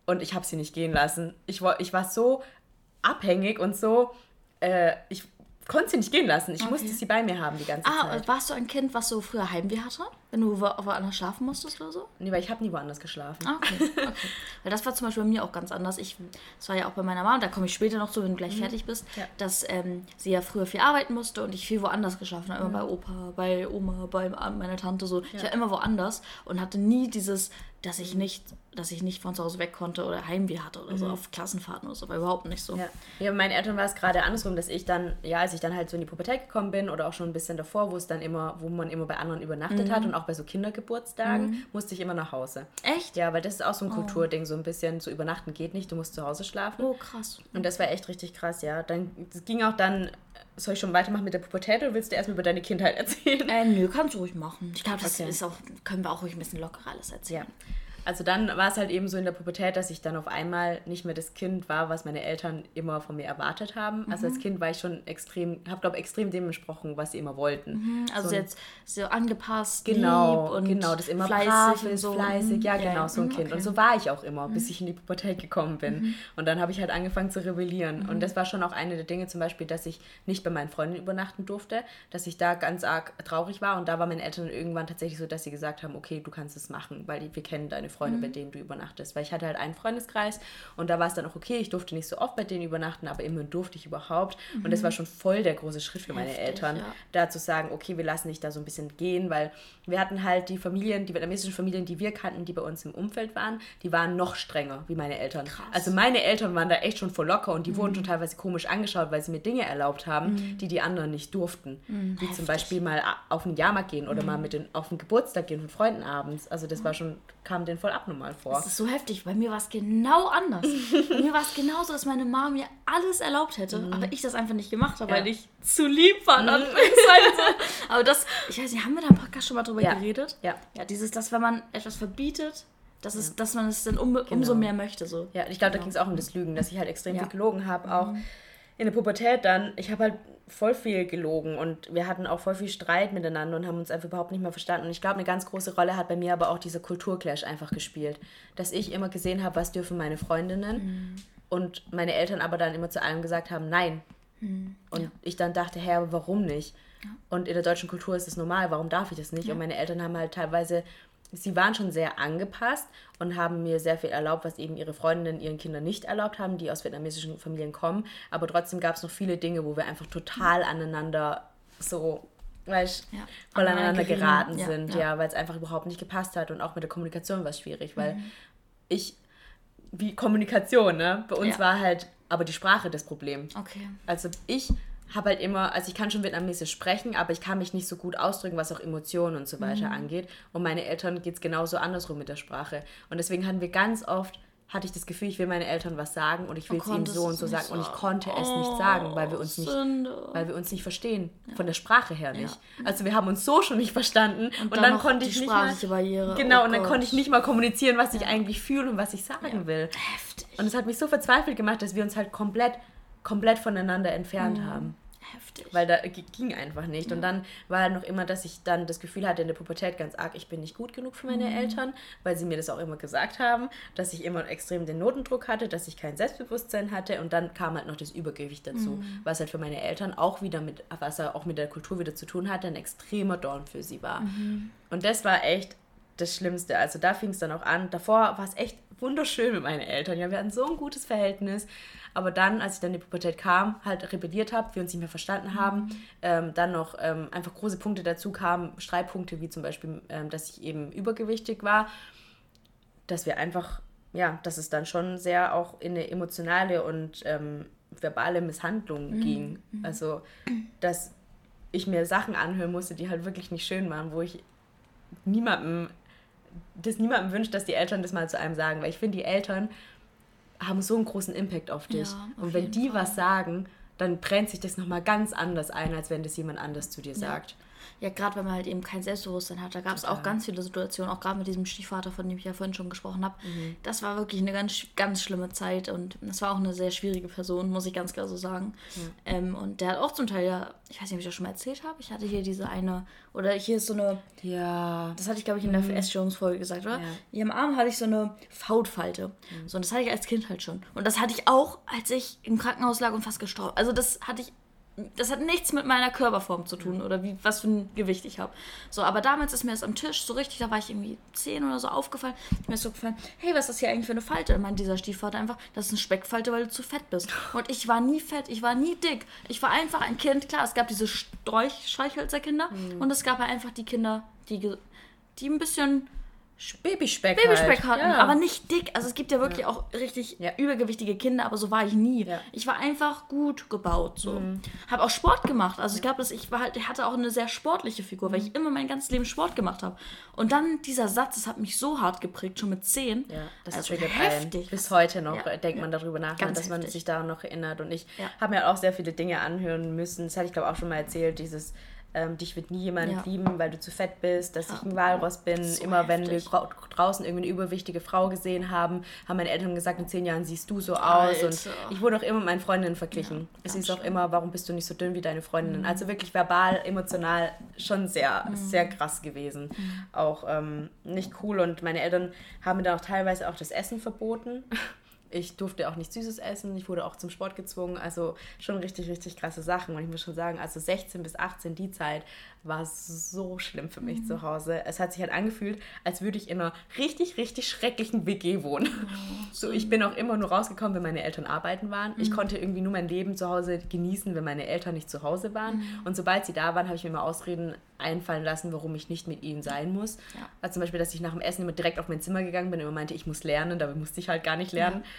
Und ich habe sie nicht gehen lassen. Ich, ich war so abhängig und so, äh, ich konnte sie nicht gehen lassen. Ich okay. musste sie bei mir haben die ganze ah, Zeit. Ah, warst du ein Kind, was so früher Heimweh hatte? Wenn du wo, woanders schlafen musstest oder so? Nee, weil ich habe nie woanders geschlafen. Ah, okay. okay. [LAUGHS] weil das war zum Beispiel bei mir auch ganz anders. Ich, das war ja auch bei meiner Mama, da komme ich später noch zu, wenn du gleich mhm. fertig bist, ja. dass ähm, sie ja früher viel arbeiten musste und ich viel woanders geschlafen habe. Immer mhm. bei Opa, bei Oma, bei meiner Tante so. Ja. Ich war immer woanders und hatte nie dieses dass ich nicht, dass ich nicht von zu Hause weg konnte oder Heimweh hatte oder mhm. so auf Klassenfahrten oder so, war überhaupt nicht so. Ja, ja bei meinen Eltern war es gerade andersrum, dass ich dann, ja, als ich dann halt so in die Pubertät gekommen bin oder auch schon ein bisschen davor, wo es dann immer, wo man immer bei anderen übernachtet mhm. hat und auch bei so Kindergeburtstagen, mhm. musste ich immer nach Hause. Echt? Ja, weil das ist auch so ein oh. Kulturding, so ein bisschen zu übernachten geht nicht, du musst zu Hause schlafen. Oh, krass. Und das war echt richtig krass, ja. Dann, das ging auch dann soll ich schon weitermachen mit der Pubertät oder willst du erstmal über deine Kindheit erzählen? Äh, nö, kannst du ruhig machen. Ich glaube, das okay. ist auch, können wir auch ruhig ein bisschen lockerer alles erzählen. Ja. Also dann war es halt eben so in der Pubertät, dass ich dann auf einmal nicht mehr das Kind war, was meine Eltern immer von mir erwartet haben. Mhm. Also als mhm. Kind war ich schon extrem, habe glaube extrem dem entsprochen, was sie immer wollten. Mhm. Also so jetzt so angepasst, genau, und genau, das immer fleißig ist, so. fleißig, ja, ja genau, so ein mhm, Kind. Okay. Und so war ich auch immer, bis mhm. ich in die Pubertät gekommen bin. Mhm. Und dann habe ich halt angefangen zu rebellieren. Und das war schon auch eine der Dinge, zum Beispiel, dass ich nicht bei meinen Freunden übernachten durfte, dass ich da ganz arg traurig war. Und da war meinen Eltern irgendwann tatsächlich so, dass sie gesagt haben, okay, du kannst es machen, weil wir kennen deine Freunde, mhm. bei denen du übernachtest. Weil ich hatte halt einen Freundeskreis und da war es dann auch okay, ich durfte nicht so oft bei denen übernachten, aber immerhin durfte ich überhaupt. Mhm. Und das war schon voll der große Schritt für meine Heftig, Eltern, ja. da zu sagen, okay, wir lassen dich da so ein bisschen gehen, weil wir hatten halt die Familien, die vietnamesischen Familien, die wir kannten, die bei uns im Umfeld waren, die waren noch strenger wie meine Eltern. Krass. Also meine Eltern waren da echt schon voll locker und die mhm. wurden schon teilweise komisch angeschaut, weil sie mir Dinge erlaubt haben, mhm. die die anderen nicht durften. Mhm. Wie Heftig. zum Beispiel mal auf den Jahrmarkt gehen oder mal mhm. mit den, auf den Geburtstag gehen von Freunden abends. Also das war schon, kam denen voll abnormal vor. Das ist so heftig. Bei mir war es genau anders. Bei mir war es genauso, dass meine Mama mir alles erlaubt hätte, mhm. aber ich das einfach nicht gemacht habe, ja. weil ich zu lieb war. Mhm. aber das, ich weiß nicht, haben wir da im Podcast schon mal drüber ja. geredet? Ja. Ja, dieses, dass wenn man etwas verbietet, dass, es, ja. dass man es dann um, genau. umso mehr möchte. So. Ja, ich glaube, genau. da ging es auch um das Lügen, dass ich halt extrem viel gelogen habe. Auch mhm. in der Pubertät dann, ich habe halt voll viel gelogen und wir hatten auch voll viel Streit miteinander und haben uns einfach überhaupt nicht mehr verstanden. Und ich glaube, eine ganz große Rolle hat bei mir aber auch dieser Kulturclash einfach gespielt. Dass ich immer gesehen habe, was dürfen meine Freundinnen mhm. und meine Eltern aber dann immer zu allem gesagt haben, nein. Mhm. Und ja. ich dann dachte, Herr, warum nicht? Ja. Und in der deutschen Kultur ist es normal, warum darf ich das nicht? Ja. Und meine Eltern haben halt teilweise sie waren schon sehr angepasst und haben mir sehr viel erlaubt, was eben ihre Freundinnen ihren Kindern nicht erlaubt haben, die aus vietnamesischen Familien kommen. Aber trotzdem gab es noch viele Dinge, wo wir einfach total aneinander so weißt, ja. voll aneinander geraten ja, sind, ja, ja weil es einfach überhaupt nicht gepasst hat und auch mit der Kommunikation war es schwierig, weil mhm. ich, wie Kommunikation, ne? Bei uns war halt aber die Sprache das Problem. Okay. Also ich habe halt immer, also ich kann schon vietnamesisch sprechen, aber ich kann mich nicht so gut ausdrücken, was auch Emotionen und so weiter mhm. angeht. Und meine Eltern geht es genauso andersrum mit der Sprache. Und deswegen hatten wir ganz oft, hatte ich das Gefühl, ich will meinen Eltern was sagen und ich will es ihnen so und so sagen. sagen. Und ich konnte es oh, nicht sagen, weil wir uns nicht, weil wir uns nicht verstehen. Ja. Von der Sprache her nicht. Ja. Also wir haben uns so schon nicht verstanden. Und, und dann, dann konnte ich nicht mal. Barriere. Genau, oh und dann Gott. konnte ich nicht mal kommunizieren, was ich eigentlich fühle und was ich sagen will. Heftig. Und es hat mich so verzweifelt gemacht, dass wir uns halt komplett, komplett voneinander entfernt mhm. haben. Heftig. Weil da ging einfach nicht. Ja. Und dann war halt noch immer, dass ich dann das Gefühl hatte in der Pubertät ganz arg, ich bin nicht gut genug für meine mhm. Eltern, weil sie mir das auch immer gesagt haben, dass ich immer extrem den Notendruck hatte, dass ich kein Selbstbewusstsein hatte. Und dann kam halt noch das Übergewicht dazu, mhm. was halt für meine Eltern auch wieder mit, was auch mit der Kultur wieder zu tun hatte, ein extremer Dorn für sie war. Mhm. Und das war echt das Schlimmste. Also da fing es dann auch an. Davor war es echt wunderschön mit meinen Eltern. Ja, wir hatten so ein gutes Verhältnis. Aber dann, als ich dann in die Pubertät kam, halt rebelliert habe, wir uns nicht mehr verstanden mhm. haben, ähm, dann noch ähm, einfach große Punkte dazu kamen, Streitpunkte wie zum Beispiel, ähm, dass ich eben übergewichtig war, dass wir einfach, ja, dass es dann schon sehr auch in eine emotionale und ähm, verbale Misshandlung mhm. ging. Mhm. Also, dass ich mir Sachen anhören musste, die halt wirklich nicht schön waren, wo ich niemandem, das niemandem wünscht, dass die Eltern das mal zu einem sagen, weil ich finde, die Eltern haben so einen großen Impact auf dich. Ja, auf und wenn die Fall. was sagen, dann brennt sich das nochmal ganz anders ein, als wenn das jemand anders zu dir sagt. Ja gerade wenn man halt eben kein Selbstbewusstsein hat, da gab es auch ganz viele Situationen, auch gerade mit diesem Stiefvater, von dem ich ja vorhin schon gesprochen habe. Mhm. Das war wirklich eine ganz, ganz schlimme Zeit und das war auch eine sehr schwierige Person, muss ich ganz klar so sagen. Mhm. Ähm, und der hat auch zum Teil ja, ich weiß nicht, ob ich das schon mal erzählt habe, ich hatte hier diese eine, oder hier ist so eine, ja, das hatte ich glaube ich in der mhm. Essstörungsfolge gesagt, oder? Ja. Hier am Arm hatte ich so eine Fautfalte. Mhm. So, und das hatte ich als Kind halt schon. Und das hatte ich auch, als ich im Krankenhaus lag und fast gestorben. Also das hatte ich das hat nichts mit meiner Körperform zu tun oder wie, was für ein Gewicht ich habe. So, aber damals ist mir das am Tisch so richtig, da war ich irgendwie zehn oder so aufgefallen. Mir ist so gefallen, hey, was ist das hier eigentlich für eine Falte? Meint dieser Stiefvater einfach, das ist eine Speckfalte, weil du zu fett bist. [LAUGHS] Und ich war nie fett, ich war nie dick. Ich war einfach ein Kind, klar, es gab diese Streichhölzerkinder mhm. und es gab halt einfach die Kinder, die, die ein bisschen Babyspeck. Babyspeck halt. hatten, ja. aber nicht dick. Also es gibt ja wirklich ja. auch richtig ja. übergewichtige Kinder, aber so war ich nie. Ich war einfach gut gebaut. So. Mhm. Habe auch Sport gemacht. Also ich glaube, ich war halt, hatte auch eine sehr sportliche Figur, mhm. weil ich immer mein ganzes Leben Sport gemacht habe. Und dann dieser Satz, das hat mich so hart geprägt, schon mit zehn. Ja, das also triggert heftig. Bis heute noch denkt man darüber nach, ne, dass heftig. man sich daran noch erinnert. Und ich habe mir auch sehr viele Dinge anhören müssen. Das hatte ich glaube auch schon mal erzählt, dieses ähm, dich wird nie jemand ja. lieben, weil du zu fett bist, dass ja. ich ein Walross bin. So Immer wenn wir draußen irgendwie eine überwichtige Frau gesehen haben, haben meine Eltern gesagt, in zehn Jahren siehst du so aus. Und ich wurde auch immer mit meinen Freundinnen verglichen. Ja, es hieß auch immer, warum bist du nicht so dünn wie deine Freundinnen? Mhm. Also wirklich verbal, emotional schon sehr, mhm. sehr krass gewesen. Mhm. Auch ähm, nicht cool. Und meine Eltern haben mir dann auch teilweise auch das Essen verboten. [LAUGHS] Ich durfte auch nichts Süßes essen. Ich wurde auch zum Sport gezwungen. Also schon richtig, richtig krasse Sachen. Und ich muss schon sagen, also 16 bis 18, die Zeit war so schlimm für mich mhm. zu Hause. Es hat sich halt angefühlt, als würde ich in einer richtig, richtig schrecklichen WG wohnen. Mhm. [LAUGHS] So, ich bin auch immer nur rausgekommen, wenn meine Eltern arbeiten waren. Mhm. Ich konnte irgendwie nur mein Leben zu Hause genießen, wenn meine Eltern nicht zu Hause waren. Mhm. Und sobald sie da waren, habe ich mir immer Ausreden einfallen lassen, warum ich nicht mit ihnen sein muss. Ja. Also zum Beispiel, dass ich nach dem Essen immer direkt auf mein Zimmer gegangen bin und immer meinte, ich muss lernen. Dabei musste ich halt gar nicht lernen. Ja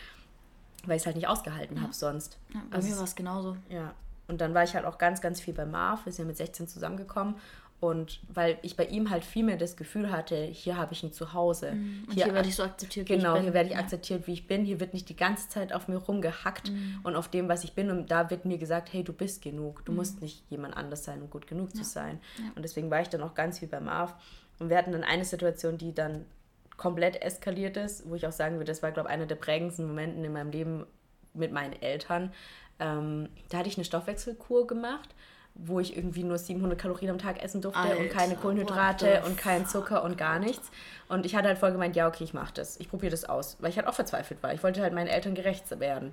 weil ich es halt nicht ausgehalten ja. habe sonst. Ja, bei also mir war es genauso. Ja. Und dann war ich halt auch ganz, ganz viel bei Marv. Wir sind ja mit 16 zusammengekommen. Und weil ich bei ihm halt viel mehr das Gefühl hatte, hier habe ich ein Zuhause. Mhm. Hier, hier werde ich so akzeptiert, wie genau, ich bin. Genau, hier werde ich akzeptiert, wie ich bin. Hier wird nicht die ganze Zeit auf mir rumgehackt mhm. und auf dem, was ich bin. Und da wird mir gesagt, hey, du bist genug. Du mhm. musst nicht jemand anders sein, um gut genug ja. zu sein. Ja. Und deswegen war ich dann auch ganz viel bei Marv. Und wir hatten dann eine Situation, die dann komplett eskaliert ist, wo ich auch sagen würde, das war, glaube ich, einer der prägendsten Momente in meinem Leben mit meinen Eltern. Ähm, da hatte ich eine Stoffwechselkur gemacht, wo ich irgendwie nur 700 Kalorien am Tag essen durfte Alter, und keine Kohlenhydrate und keinen Zucker und gar nichts. Und ich hatte halt voll gemeint, ja, okay, ich mache das. Ich probiere das aus, weil ich halt auch verzweifelt war. Ich wollte halt meinen Eltern gerecht werden.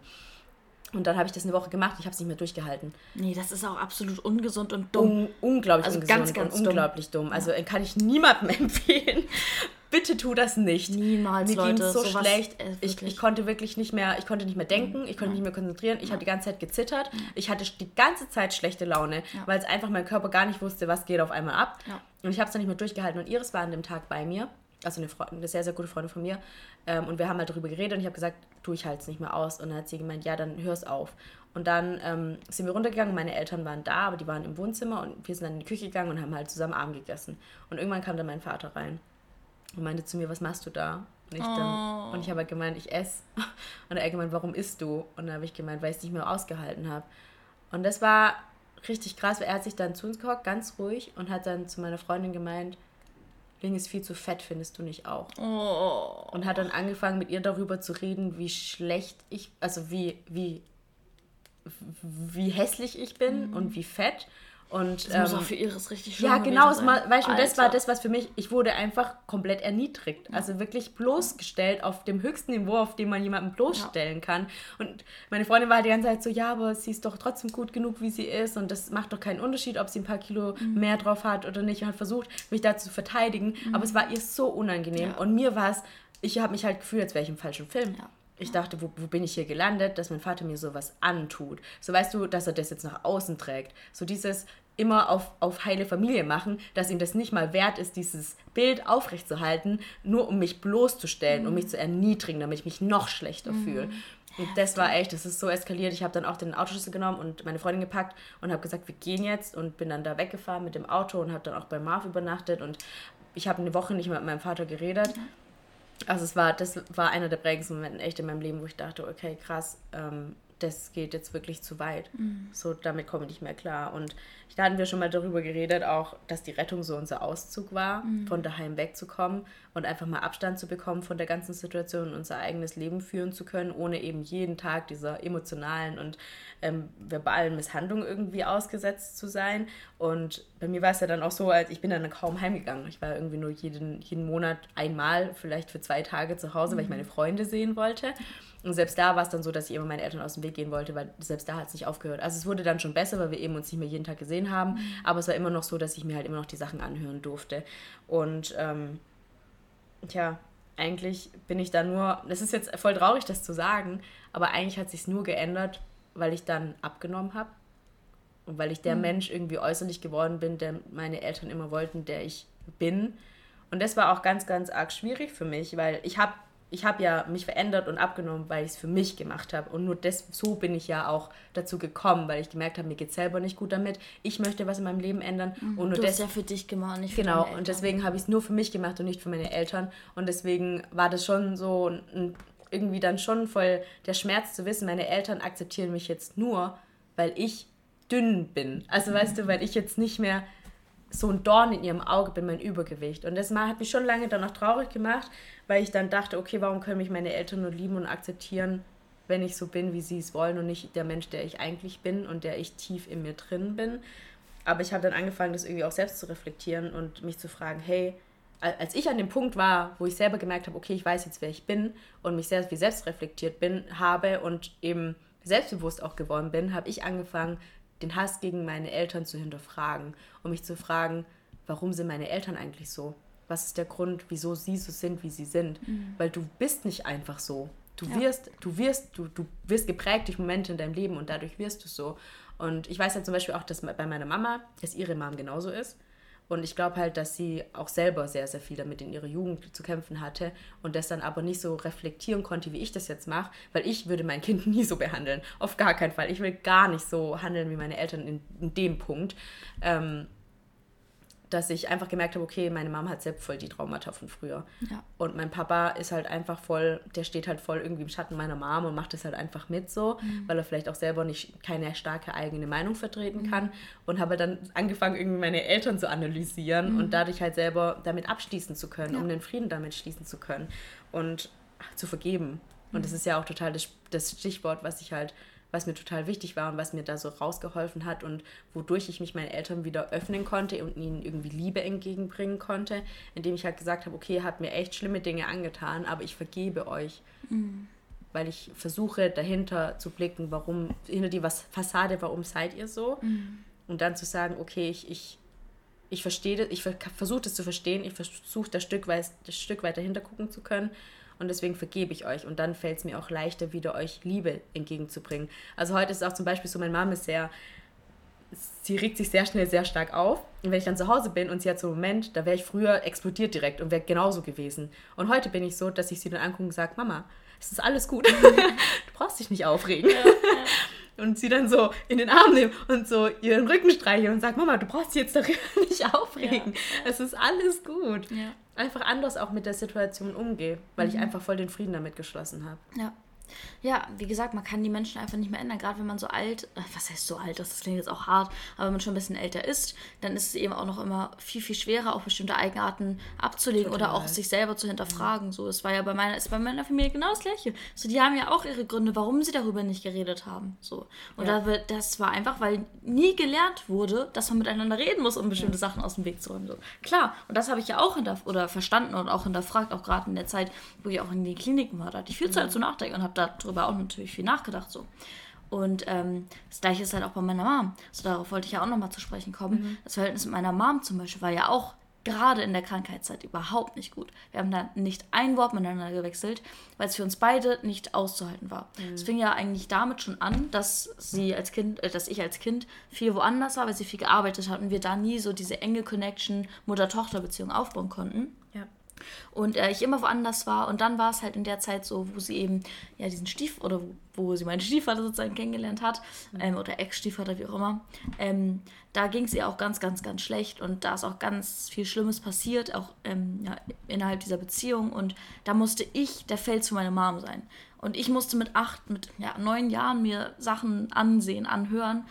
Und dann habe ich das eine Woche gemacht, ich habe es nicht mehr durchgehalten. Nee, das ist auch absolut ungesund und dumm. Un unglaublich also ungesund ganz, ganz und dumm. unglaublich dumm. Also ja. kann ich niemandem [LAUGHS] empfehlen. Bitte tu das nicht. Niemals, Mir Leute. So sowas, schlecht. Äh, ich, ich, konnte wirklich nicht mehr, ich konnte nicht mehr denken, ich konnte ja. nicht mehr konzentrieren. Ich ja. habe die ganze Zeit gezittert. Ja. Ich hatte die ganze Zeit schlechte Laune, weil es einfach mein Körper gar nicht wusste, was geht auf einmal ab. Und ich habe es dann nicht mehr durchgehalten. Und Iris war an dem Tag bei mir also eine, Freundin, eine sehr, sehr gute Freundin von mir. Ähm, und wir haben halt darüber geredet und ich habe gesagt, du, ich halte es nicht mehr aus. Und dann hat sie gemeint, ja, dann hör es auf. Und dann ähm, sind wir runtergegangen, meine Eltern waren da, aber die waren im Wohnzimmer und wir sind dann in die Küche gegangen und haben halt zusammen Abend gegessen. Und irgendwann kam dann mein Vater rein und meinte zu mir, was machst du da? Und ich, dann, oh. und ich habe halt gemeint, ich esse. [LAUGHS] Und er hat gemeint, warum isst du? Und dann habe ich gemeint, weil ich es nicht mehr ausgehalten habe. Und das war richtig krass, weil er hat sich dann zu uns gehockt, ganz ruhig, und hat dann zu meiner Freundin gemeint, Ling ist viel zu fett, findest du nicht auch? Oh. Und hat dann angefangen, mit ihr darüber zu reden, wie schlecht ich, also wie, wie, wie hässlich ich bin mhm. und wie fett. Und, das ähm, muss auch für Iris richtig schön Ja, genau, es mal, weißt du, das war das, was für mich, ich wurde einfach komplett erniedrigt. Also wirklich bloßgestellt auf dem höchsten Niveau, auf dem man jemanden bloßstellen ja. kann. Und meine Freundin war halt die ganze Zeit so, ja, aber sie ist doch trotzdem gut genug, wie sie ist. Und das macht doch keinen Unterschied, ob sie ein paar Kilo mhm. mehr drauf hat oder nicht. Und hat versucht, mich da zu verteidigen. Mhm. Aber es war ihr so unangenehm. Ja. Und mir war es, ich habe mich halt gefühlt, als wäre ich im falschen Film. Ja. Ich dachte, wo, wo bin ich hier gelandet, dass mein Vater mir sowas antut. So weißt du, dass er das jetzt nach außen trägt. So dieses immer auf, auf heile Familie machen, dass ihm das nicht mal wert ist, dieses Bild aufrechtzuerhalten, nur um mich bloßzustellen, mhm. um mich zu erniedrigen, damit ich mich noch schlechter mhm. fühle. Und das war echt, das ist so eskaliert. Ich habe dann auch den Autoschlüssel genommen und meine Freundin gepackt und habe gesagt, wir gehen jetzt und bin dann da weggefahren mit dem Auto und habe dann auch bei Marv übernachtet und ich habe eine Woche nicht mehr mit meinem Vater geredet. Also es war, das war einer der prägendsten Momente echt in meinem Leben, wo ich dachte, okay, krass, ähm, das geht jetzt wirklich zu weit. Mhm. So, damit komme ich nicht mehr klar. Und da hatten wir schon mal darüber geredet, auch, dass die Rettung so unser Auszug war, mhm. von daheim wegzukommen und einfach mal Abstand zu bekommen von der ganzen Situation und unser eigenes Leben führen zu können, ohne eben jeden Tag dieser emotionalen und ähm, verbalen Misshandlung irgendwie ausgesetzt zu sein. Und bei mir war es ja dann auch so, als ich bin dann kaum heimgegangen. Ich war irgendwie nur jeden, jeden Monat einmal, vielleicht für zwei Tage zu Hause, mhm. weil ich mhm. meine Freunde sehen wollte. Und selbst da war es dann so, dass ich immer meinen Eltern aus dem Weg gehen wollte, weil selbst da hat es nicht aufgehört. Also es wurde dann schon besser, weil wir eben uns nicht mehr jeden Tag gesehen haben. Mhm. Aber es war immer noch so, dass ich mir halt immer noch die Sachen anhören durfte. Und ähm, tja, eigentlich bin ich da nur, das ist jetzt voll traurig, das zu sagen, aber eigentlich hat sich nur geändert, weil ich dann abgenommen habe. Und weil ich der mhm. Mensch irgendwie äußerlich geworden bin, der meine Eltern immer wollten, der ich bin Und das war auch ganz, ganz arg schwierig für mich, weil ich habe ich habe ja mich verändert und abgenommen, weil ich es für mich gemacht habe. Und nur das, so bin ich ja auch dazu gekommen, weil ich gemerkt habe, mir geht es selber nicht gut damit. Ich möchte was in meinem Leben ändern. Mhm. Und nur du das, hast ja für dich gemacht, nicht für Genau, und deswegen habe ich es nur für mich gemacht und nicht für meine Eltern. Und deswegen war das schon so ein, irgendwie dann schon voll der Schmerz zu wissen, meine Eltern akzeptieren mich jetzt nur, weil ich dünn bin. Also weißt du, weil ich jetzt nicht mehr so ein Dorn in ihrem Auge bin, mein Übergewicht. Und das hat mich schon lange dann auch traurig gemacht, weil ich dann dachte, okay, warum können mich meine Eltern nur lieben und akzeptieren, wenn ich so bin, wie sie es wollen und nicht der Mensch, der ich eigentlich bin und der ich tief in mir drin bin. Aber ich habe dann angefangen, das irgendwie auch selbst zu reflektieren und mich zu fragen, hey, als ich an dem Punkt war, wo ich selber gemerkt habe, okay, ich weiß jetzt, wer ich bin und mich sehr wie selbst reflektiert bin, habe und eben selbstbewusst auch geworden bin, habe ich angefangen, den Hass gegen meine Eltern zu hinterfragen und mich zu fragen, warum sind meine Eltern eigentlich so? Was ist der Grund, wieso sie so sind, wie sie sind? Mhm. Weil du bist nicht einfach so. Du ja. wirst, du wirst, du, du wirst geprägt durch Momente in deinem Leben und dadurch wirst du so. Und ich weiß ja zum Beispiel auch, dass bei meiner Mama, dass ihre Mom genauso ist. Und ich glaube halt, dass sie auch selber sehr, sehr viel damit in ihrer Jugend zu kämpfen hatte und das dann aber nicht so reflektieren konnte, wie ich das jetzt mache, weil ich würde mein Kind [LAUGHS] nie so behandeln. Auf gar keinen Fall. Ich will gar nicht so handeln wie meine Eltern in, in dem Punkt. Ähm, dass ich einfach gemerkt habe, okay, meine Mama hat selbst voll die Traumata von früher. Ja. Und mein Papa ist halt einfach voll, der steht halt voll irgendwie im Schatten meiner Mama und macht das halt einfach mit so, mhm. weil er vielleicht auch selber nicht keine starke eigene Meinung vertreten mhm. kann. Und habe dann angefangen, irgendwie meine Eltern zu analysieren mhm. und dadurch halt selber damit abschließen zu können, ja. um den Frieden damit schließen zu können und zu vergeben. Und das mhm. ist ja auch total das, das Stichwort, was ich halt was mir total wichtig war und was mir da so rausgeholfen hat und wodurch ich mich meinen Eltern wieder öffnen konnte und ihnen irgendwie Liebe entgegenbringen konnte, indem ich halt gesagt habe, okay, ihr habt mir echt schlimme Dinge angetan, aber ich vergebe euch. Mhm. Weil ich versuche dahinter zu blicken, warum, hinter die was Fassade, warum seid ihr so? Mhm. Und dann zu sagen, okay, ich, ich, ich verstehe ich versuche das zu verstehen, ich versuche das Stück weit, das Stück weit dahinter gucken zu können und deswegen vergebe ich euch und dann fällt es mir auch leichter, wieder euch Liebe entgegenzubringen. Also heute ist es auch zum Beispiel so, meine Mama ist sehr, sie regt sich sehr schnell sehr stark auf und wenn ich dann zu Hause bin und sie hat so einen Moment, da wäre ich früher explodiert direkt und wäre genauso gewesen. Und heute bin ich so, dass ich sie dann angucke und sage, Mama, es ist alles gut, [LAUGHS] du brauchst dich nicht aufregen. Ja, ja [LAUGHS] und sie dann so in den Arm nehmen und so ihren Rücken streichen und sagt, Mama, du brauchst dich jetzt darüber [LAUGHS] nicht aufregen. Ja. Es ist alles gut. Einfach anders auch mit der Situation umgehe, weil mhm. ich einfach voll den Frieden damit geschlossen habe. Ja. Ja, wie gesagt, man kann die Menschen einfach nicht mehr ändern. Gerade wenn man so alt, äh, was heißt so alt, das klingt jetzt auch hart, aber wenn man schon ein bisschen älter ist, dann ist es eben auch noch immer viel, viel schwerer, auch bestimmte Eigenarten abzulegen Total. oder auch sich selber zu hinterfragen. Ja. So, es war ja bei meiner, ist bei meiner Familie genau das Gleiche. So, die haben ja auch ihre Gründe, warum sie darüber nicht geredet haben. So. Und ja. da, das war einfach, weil nie gelernt wurde, dass man miteinander reden muss, um bestimmte ja. Sachen aus dem Weg zu räumen. So. Klar, und das habe ich ja auch hinter oder verstanden und auch hinterfragt, auch gerade in der Zeit, wo ich auch in den Kliniken war. Da hatte ich viel Zeit mhm. zu nachdenken und habe da darüber auch natürlich viel nachgedacht so. Und ähm, das gleiche ist halt auch bei meiner Mom. So, darauf wollte ich ja auch nochmal zu sprechen kommen. Mhm. Das Verhältnis mit meiner Mom zum Beispiel war ja auch gerade in der Krankheitszeit überhaupt nicht gut. Wir haben da nicht ein Wort miteinander gewechselt, weil es für uns beide nicht auszuhalten war. Mhm. Es fing ja eigentlich damit schon an, dass sie als Kind, äh, dass ich als Kind viel woanders war, weil sie viel gearbeitet hat und wir da nie so diese enge Connection Mutter-Tochter-Beziehung aufbauen konnten. Und äh, ich immer woanders war. Und dann war es halt in der Zeit so, wo sie eben ja diesen Stief oder wo, wo sie meinen Stiefvater sozusagen kennengelernt hat, mhm. ähm, oder Ex-Stiefvater, wie auch immer. Ähm, da ging es ihr auch ganz, ganz, ganz schlecht und da ist auch ganz viel Schlimmes passiert, auch ähm, ja, innerhalb dieser Beziehung. Und da musste ich der Fels für meine Mom sein. Und ich musste mit acht, mit ja, neun Jahren mir Sachen ansehen, anhören,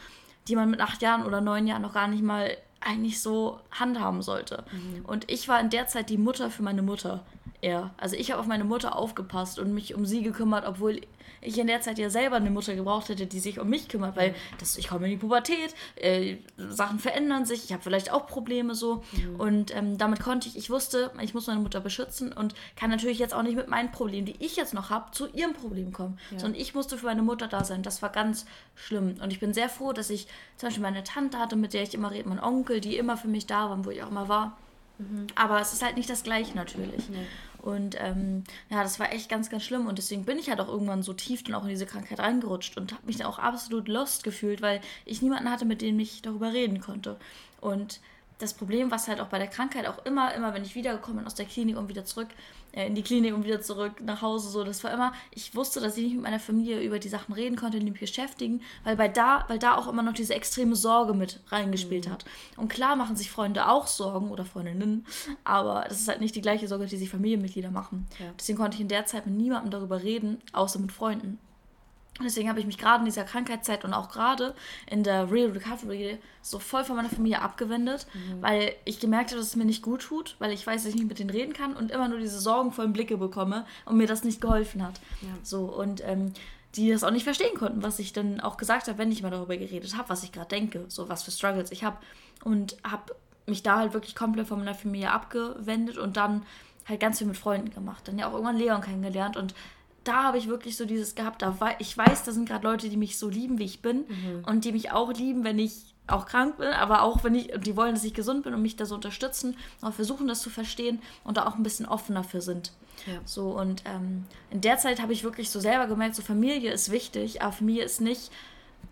die man mit acht Jahren oder neun Jahren noch gar nicht mal eigentlich so handhaben sollte. Mhm. Und ich war in der Zeit die Mutter für meine Mutter eher. Also ich habe auf meine Mutter aufgepasst und mich um sie gekümmert, obwohl ich in der Zeit ja selber eine Mutter gebraucht hätte, die sich um mich kümmert, weil das, ich komme in die Pubertät, äh, Sachen verändern sich, ich habe vielleicht auch Probleme so. Mhm. Und ähm, damit konnte ich, ich wusste, ich muss meine Mutter beschützen und kann natürlich jetzt auch nicht mit meinen Problemen, die ich jetzt noch habe, zu ihrem Problem kommen. Ja. Sondern ich musste für meine Mutter da sein. Das war ganz schlimm. Und ich bin sehr froh, dass ich zum Beispiel meine Tante hatte, mit der ich immer rede, mein Onkel, die immer für mich da waren, wo ich auch immer war. Mhm. Aber es ist halt nicht das Gleiche natürlich. Nee. Und ähm, ja, das war echt ganz, ganz schlimm. Und deswegen bin ich halt auch irgendwann so tief dann auch in diese Krankheit reingerutscht und habe mich dann auch absolut lost gefühlt, weil ich niemanden hatte, mit dem ich darüber reden konnte. Und das Problem, was halt auch bei der Krankheit auch immer, immer, wenn ich wiedergekommen bin aus der Klinik und wieder zurück äh, in die Klinik und wieder zurück nach Hause, so, das war immer, ich wusste, dass ich nicht mit meiner Familie über die Sachen reden konnte, die mich beschäftigen, weil bei da, weil da auch immer noch diese extreme Sorge mit reingespielt mhm. hat. Und klar machen sich Freunde auch Sorgen oder Freundinnen, aber das ist halt nicht die gleiche Sorge, die sich Familienmitglieder machen. Ja. Deswegen konnte ich in der Zeit mit niemandem darüber reden, außer mit Freunden. Deswegen habe ich mich gerade in dieser Krankheitszeit und auch gerade in der Real Recovery so voll von meiner Familie abgewendet, mhm. weil ich gemerkt habe, dass es mir nicht gut tut, weil ich weiß, dass ich nicht mit denen reden kann und immer nur diese sorgenvollen Blicke bekomme und mir das nicht geholfen hat. Ja. So und ähm, die das auch nicht verstehen konnten, was ich dann auch gesagt habe, wenn ich mal darüber geredet habe, was ich gerade denke, so was für Struggles ich habe und habe mich da halt wirklich komplett von meiner Familie abgewendet und dann halt ganz viel mit Freunden gemacht. Dann ja auch irgendwann Leon kennengelernt und da habe ich wirklich so dieses gehabt, da ich weiß, da sind gerade Leute, die mich so lieben, wie ich bin mhm. und die mich auch lieben, wenn ich auch krank bin, aber auch wenn ich, die wollen, dass ich gesund bin und mich da so unterstützen, auch versuchen das zu verstehen und da auch ein bisschen offener für sind. Ja. So und ähm, in der Zeit habe ich wirklich so selber gemerkt, so Familie ist wichtig, aber Familie ist nicht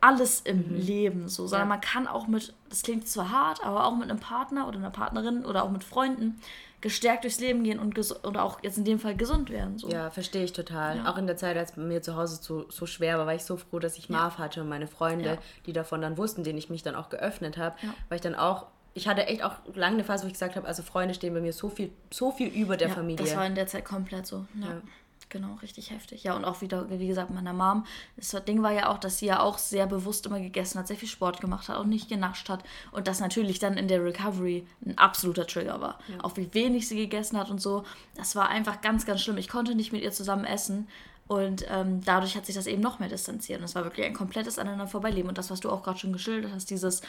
alles im mhm. Leben so, sondern ja. man kann auch mit, das klingt zwar hart, aber auch mit einem Partner oder einer Partnerin oder auch mit Freunden gestärkt durchs Leben gehen und oder auch jetzt in dem Fall gesund werden. So. Ja, verstehe ich total. Ja. Auch in der Zeit, als mir zu Hause so, so schwer war, war ich so froh, dass ich Marv hatte und meine Freunde, ja. die davon dann wussten, denen ich mich dann auch geöffnet habe, weil ich dann auch ich hatte echt auch lange eine Phase, wo ich gesagt habe, also Freunde stehen bei mir so viel, so viel über der Familie. Das war in der Zeit komplett so. Ja. Genau, richtig heftig. Ja, und auch wieder, wie gesagt, meiner Mom. Das Ding war ja auch, dass sie ja auch sehr bewusst immer gegessen hat, sehr viel Sport gemacht hat, auch nicht genascht hat. Und das natürlich dann in der Recovery ein absoluter Trigger war. Ja. Auch wie wenig sie gegessen hat und so. Das war einfach ganz, ganz schlimm. Ich konnte nicht mit ihr zusammen essen. Und ähm, dadurch hat sich das eben noch mehr distanziert. Und es war wirklich ein komplettes Aneinander vorbeileben. Und das, was du auch gerade schon geschildert hast, dieses,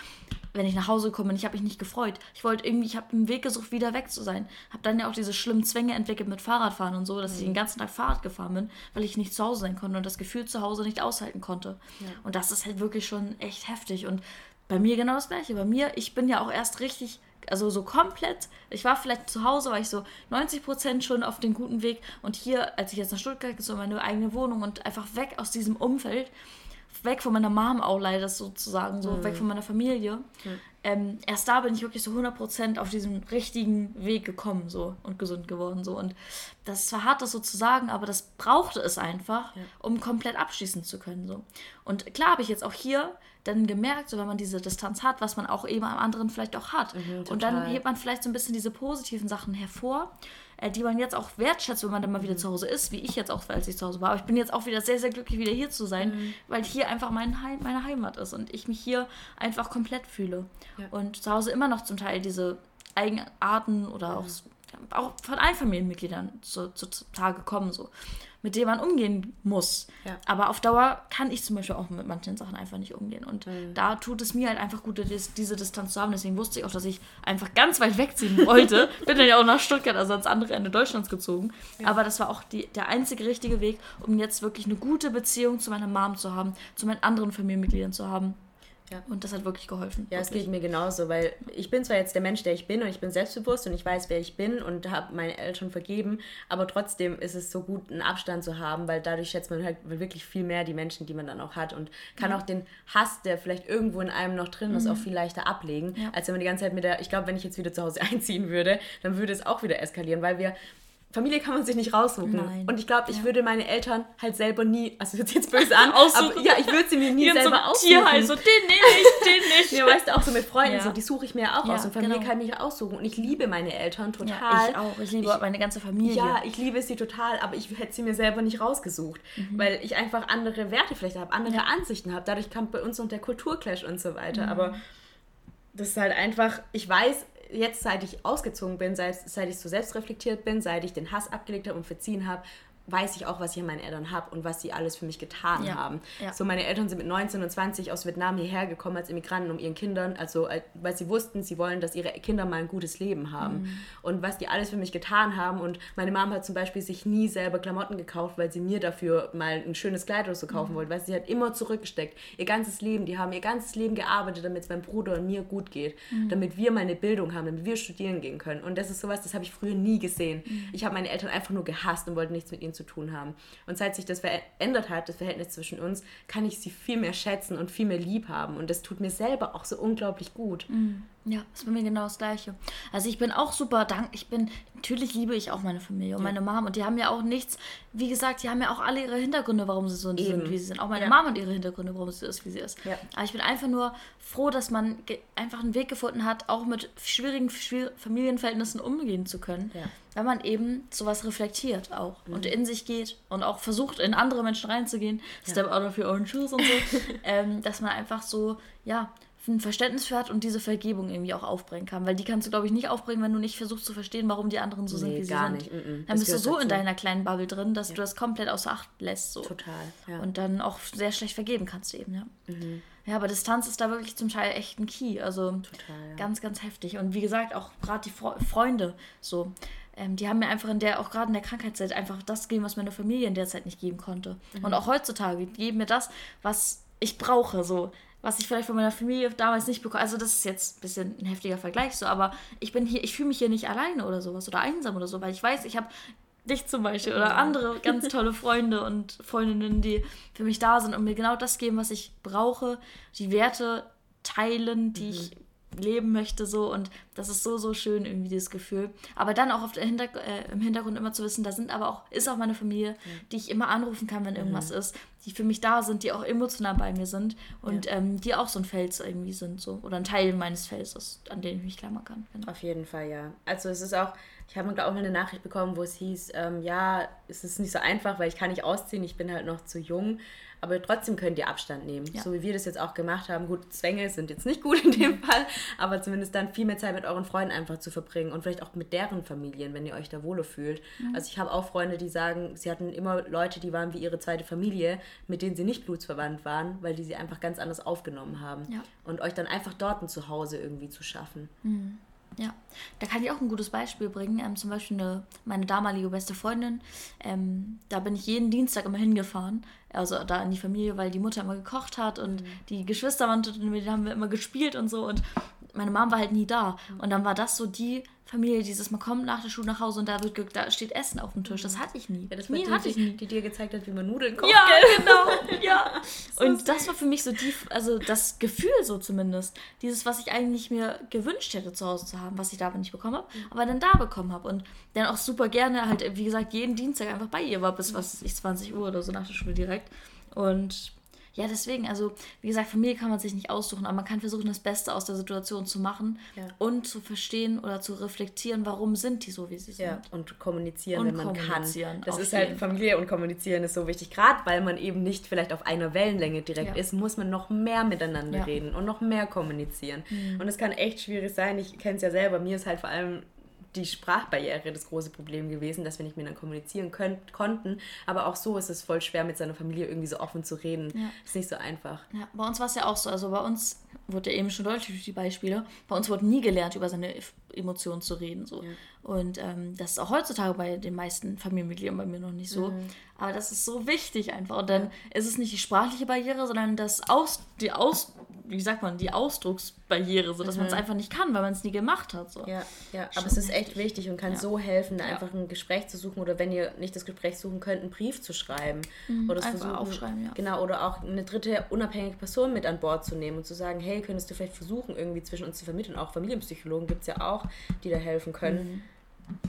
wenn ich nach Hause komme ich habe mich nicht gefreut. Ich wollte irgendwie, ich habe einen Weg gesucht, wieder weg zu sein. Habe dann ja auch diese schlimmen Zwänge entwickelt mit Fahrradfahren und so, dass mhm. ich den ganzen Tag Fahrrad gefahren bin, weil ich nicht zu Hause sein konnte und das Gefühl zu Hause nicht aushalten konnte. Ja. Und das ist halt wirklich schon echt heftig. Und bei mir genau das Gleiche. Bei mir, ich bin ja auch erst richtig also so komplett, ich war vielleicht zu Hause, war ich so 90 Prozent schon auf dem guten Weg und hier, als ich jetzt nach Stuttgart gezogen meine eigene Wohnung und einfach weg aus diesem Umfeld, weg von meiner Mom auch leider sozusagen, so mhm. weg von meiner Familie. Mhm. Ähm, erst da bin ich wirklich so 100% auf diesem richtigen Weg gekommen so und gesund geworden so und das war hart das so zu sagen, aber das brauchte es einfach, ja. um komplett abschließen zu können so. Und klar habe ich jetzt auch hier dann gemerkt, so wenn man diese Distanz hat, was man auch eben am anderen vielleicht auch hat. Mhm, und dann hebt man vielleicht so ein bisschen diese positiven Sachen hervor, äh, die man jetzt auch wertschätzt, wenn man dann mal wieder mhm. zu Hause ist, wie ich jetzt auch, als ich zu Hause war. Aber ich bin jetzt auch wieder sehr, sehr glücklich, wieder hier zu sein, mhm. weil hier einfach mein Heim, meine Heimat ist und ich mich hier einfach komplett fühle. Ja. Und zu Hause immer noch zum Teil diese Eigenarten oder auch, auch von allen Familienmitgliedern zu, zu, zu Tage kommen. So mit dem man umgehen muss. Ja. Aber auf Dauer kann ich zum Beispiel auch mit manchen Sachen einfach nicht umgehen. Und mhm. da tut es mir halt einfach gut, diese Distanz zu haben. Deswegen wusste ich auch, dass ich einfach ganz weit wegziehen [LAUGHS] wollte. Bin dann ja auch nach Stuttgart, also ans andere Ende Deutschlands gezogen. Ja. Aber das war auch die, der einzige richtige Weg, um jetzt wirklich eine gute Beziehung zu meiner Mom zu haben, zu meinen anderen Familienmitgliedern zu haben. Ja. Und das hat wirklich geholfen. Ja, wirklich. es geht mir genauso, weil ich bin zwar jetzt der Mensch, der ich bin und ich bin selbstbewusst und ich weiß, wer ich bin und habe meine Eltern vergeben, aber trotzdem ist es so gut, einen Abstand zu haben, weil dadurch schätzt man halt wirklich viel mehr die Menschen, die man dann auch hat und kann ja. auch den Hass, der vielleicht irgendwo in einem noch drin ist, mhm. auch viel leichter ablegen, ja. als wenn man die ganze Zeit mit der, ich glaube, wenn ich jetzt wieder zu Hause [LAUGHS] einziehen würde, dann würde es auch wieder eskalieren, weil wir Familie kann man sich nicht raussuchen. Nein. Und ich glaube, ich ja. würde meine Eltern halt selber nie, also hört jetzt böse an, aussuchen. aber ja, ich würde sie mir nie selber so aussuchen. Tierheim, so den nicht, den [LAUGHS] nicht. ja, weißt du, auch so mit Freunden, ja. so, die suche ich mir auch ja, aus. Und Familie genau. kann ich aussuchen. Und ich liebe meine Eltern total. Ja, ich auch. Ich liebe ich, meine ganze Familie. Ja, ich liebe sie total, aber ich hätte sie mir selber nicht rausgesucht. Mhm. Weil ich einfach andere Werte vielleicht habe, andere Ansichten habe. Dadurch kommt bei uns noch der Kulturclash und so weiter. Mhm. Aber das ist halt einfach, ich weiß, jetzt, seit ich ausgezogen bin, seit, seit ich so selbstreflektiert bin, seit ich den Hass abgelegt habe und verziehen habe, weiß ich auch, was ich an meinen Eltern habe und was sie alles für mich getan ja. haben. Ja. So, meine Eltern sind mit 19 und 20 aus Vietnam hierher gekommen als Immigranten, um ihren Kindern, also äh, weil sie wussten, sie wollen, dass ihre Kinder mal ein gutes Leben haben. Mhm. Und was die alles für mich getan haben. Und meine Mom hat zum Beispiel sich nie selber Klamotten gekauft, weil sie mir dafür mal ein schönes Kleid oder so kaufen mhm. wollte, weil sie hat immer zurückgesteckt. Ihr ganzes Leben, die haben ihr ganzes Leben gearbeitet, damit es meinem Bruder und mir gut geht, mhm. damit wir mal eine Bildung haben, damit wir studieren gehen können. Und das ist sowas, das habe ich früher nie gesehen. Mhm. Ich habe meine Eltern einfach nur gehasst und wollte nichts mit ihnen zu zu tun haben. Und seit sich das verändert hat, das Verhältnis zwischen uns, kann ich sie viel mehr schätzen und viel mehr lieb haben. Und das tut mir selber auch so unglaublich gut. Mhm. Ja, ist bei mir genau das Gleiche. Also ich bin auch super dankbar. Ich bin, natürlich liebe ich auch meine Familie und ja. meine Mom. Und die haben ja auch nichts, wie gesagt, die haben ja auch alle ihre Hintergründe, warum sie so sind, wie sie sind. Auch meine ja. Mom und ihre Hintergründe, warum sie ist, wie sie ist. Ja. Aber ich bin einfach nur froh, dass man einfach einen Weg gefunden hat, auch mit schwierigen Familienverhältnissen umgehen zu können. Ja. Wenn man eben sowas reflektiert auch mhm. und in sich geht und auch versucht, in andere Menschen reinzugehen. Step out of your own shoes und so. [LAUGHS] ähm, dass man einfach so, ja, ein Verständnis für hat und diese Vergebung irgendwie auch aufbringen kann. Weil die kannst du, glaube ich, nicht aufbringen, wenn du nicht versuchst zu verstehen, warum die anderen so nee, sind, wie sie sind. Nicht. Mm -mm. Dann bist du so dazu. in deiner kleinen Bubble drin, dass ja. du das komplett außer Acht lässt. So. Total. Ja. Und dann auch sehr schlecht vergeben kannst du eben, ja. Mhm. Ja, aber Distanz ist da wirklich zum Teil echt ein Key. Also Total, ja. ganz, ganz heftig. Und wie gesagt, auch gerade die Fre Freunde so. Ähm, die haben mir einfach in der, auch gerade in der Krankheitszeit, einfach das gegeben, was meine Familie in der Zeit nicht geben konnte. Mhm. Und auch heutzutage, die geben mir das, was ich brauche. So was ich vielleicht von meiner Familie damals nicht bekomme. Also das ist jetzt ein bisschen ein heftiger Vergleich so, aber ich bin hier, ich fühle mich hier nicht alleine oder sowas oder einsam oder so, weil ich weiß, ich habe dich zum Beispiel oder andere [LAUGHS] ganz tolle Freunde und Freundinnen, die für mich da sind und mir genau das geben, was ich brauche, die Werte teilen, die mhm. ich leben möchte so und das ist so so schön irgendwie dieses Gefühl aber dann auch auf der Hinter äh, im Hintergrund immer zu wissen da sind aber auch ist auch meine Familie die ich immer anrufen kann wenn irgendwas mhm. ist die für mich da sind die auch emotional bei mir sind und ja. ähm, die auch so ein Fels irgendwie sind so oder ein Teil meines Felses an dem ich mich klammern kann genau. auf jeden Fall ja also es ist auch ich habe auch eine Nachricht bekommen wo es hieß ähm, ja es ist nicht so einfach weil ich kann nicht ausziehen ich bin halt noch zu jung aber trotzdem könnt ihr Abstand nehmen. Ja. So wie wir das jetzt auch gemacht haben. Gut, Zwänge sind jetzt nicht gut in dem Fall, aber zumindest dann viel mehr Zeit mit euren Freunden einfach zu verbringen und vielleicht auch mit deren Familien, wenn ihr euch da wohler fühlt. Mhm. Also ich habe auch Freunde, die sagen, sie hatten immer Leute, die waren wie ihre zweite Familie, mit denen sie nicht blutsverwandt waren, weil die sie einfach ganz anders aufgenommen haben. Ja. Und euch dann einfach dort ein Zuhause irgendwie zu schaffen. Mhm. Ja, da kann ich auch ein gutes Beispiel bringen. Ähm, zum Beispiel eine, meine damalige beste Freundin. Ähm, da bin ich jeden Dienstag immer hingefahren. Also da in die Familie, weil die Mutter immer gekocht hat und mhm. die Geschwister waren, mit denen haben wir immer gespielt und so. Und meine Mom war halt nie da. Mhm. Und dann war das so die Familie, dieses, man kommt nach der Schule nach Hause und da, wird, da steht Essen auf dem Tisch. Das hatte ich nie. Ja, das nie die, hatte ich nie. Die dir gezeigt hat, wie man Nudeln kocht. Ja, genau. [LAUGHS] ja. und das war für mich so die, also das Gefühl so zumindest. Dieses, was ich eigentlich mir gewünscht hätte zu Hause zu haben, was ich da aber nicht bekommen habe, mhm. aber dann da bekommen habe. Und dann auch super gerne halt, wie gesagt, jeden Dienstag einfach bei ihr war, bis was ich 20 Uhr oder so nach der Schule direkt. Und ja, deswegen, also wie gesagt, Familie kann man sich nicht aussuchen, aber man kann versuchen, das Beste aus der Situation zu machen ja. und zu verstehen oder zu reflektieren, warum sind die so, wie sie sind. Ja, und kommunizieren, und wenn man kann. Das ist halt Familie und kommunizieren ist so wichtig. Gerade weil man eben nicht vielleicht auf einer Wellenlänge direkt ja. ist, muss man noch mehr miteinander reden und noch mehr kommunizieren. Mhm. Und es kann echt schwierig sein. Ich kenne es ja selber. Mir ist halt vor allem die Sprachbarriere das große Problem gewesen, dass wir nicht miteinander kommunizieren können, konnten. Aber auch so ist es voll schwer, mit seiner Familie irgendwie so offen zu reden. Ja. Ist nicht so einfach. Ja, bei uns war es ja auch so. Also bei uns wurde ja eben schon deutlich durch die Beispiele. Bei uns wurde nie gelernt, über seine Emotionen zu reden. So. Ja. Und ähm, das ist auch heutzutage bei den meisten Familienmitgliedern bei mir noch nicht so. Mhm. Aber das ist so wichtig einfach. Und dann ist es nicht die sprachliche Barriere, sondern das Aus, die Aus, wie sagt man, die Ausdrucksbarriere, so dass mhm. man es einfach nicht kann, weil man es nie gemacht hat. So. Ja, ja. aber es ist echt wichtig und kann ja. so helfen, ja. einfach ein Gespräch zu suchen oder wenn ihr nicht das Gespräch suchen könnt, einen Brief zu schreiben. Mhm, oder versuchen, aufschreiben, ja. Genau, oder auch eine dritte unabhängige Person mit an Bord zu nehmen und zu sagen, hey, könntest du vielleicht versuchen, irgendwie zwischen uns zu vermitteln. Auch Familienpsychologen gibt es ja auch, die da helfen können. Mhm.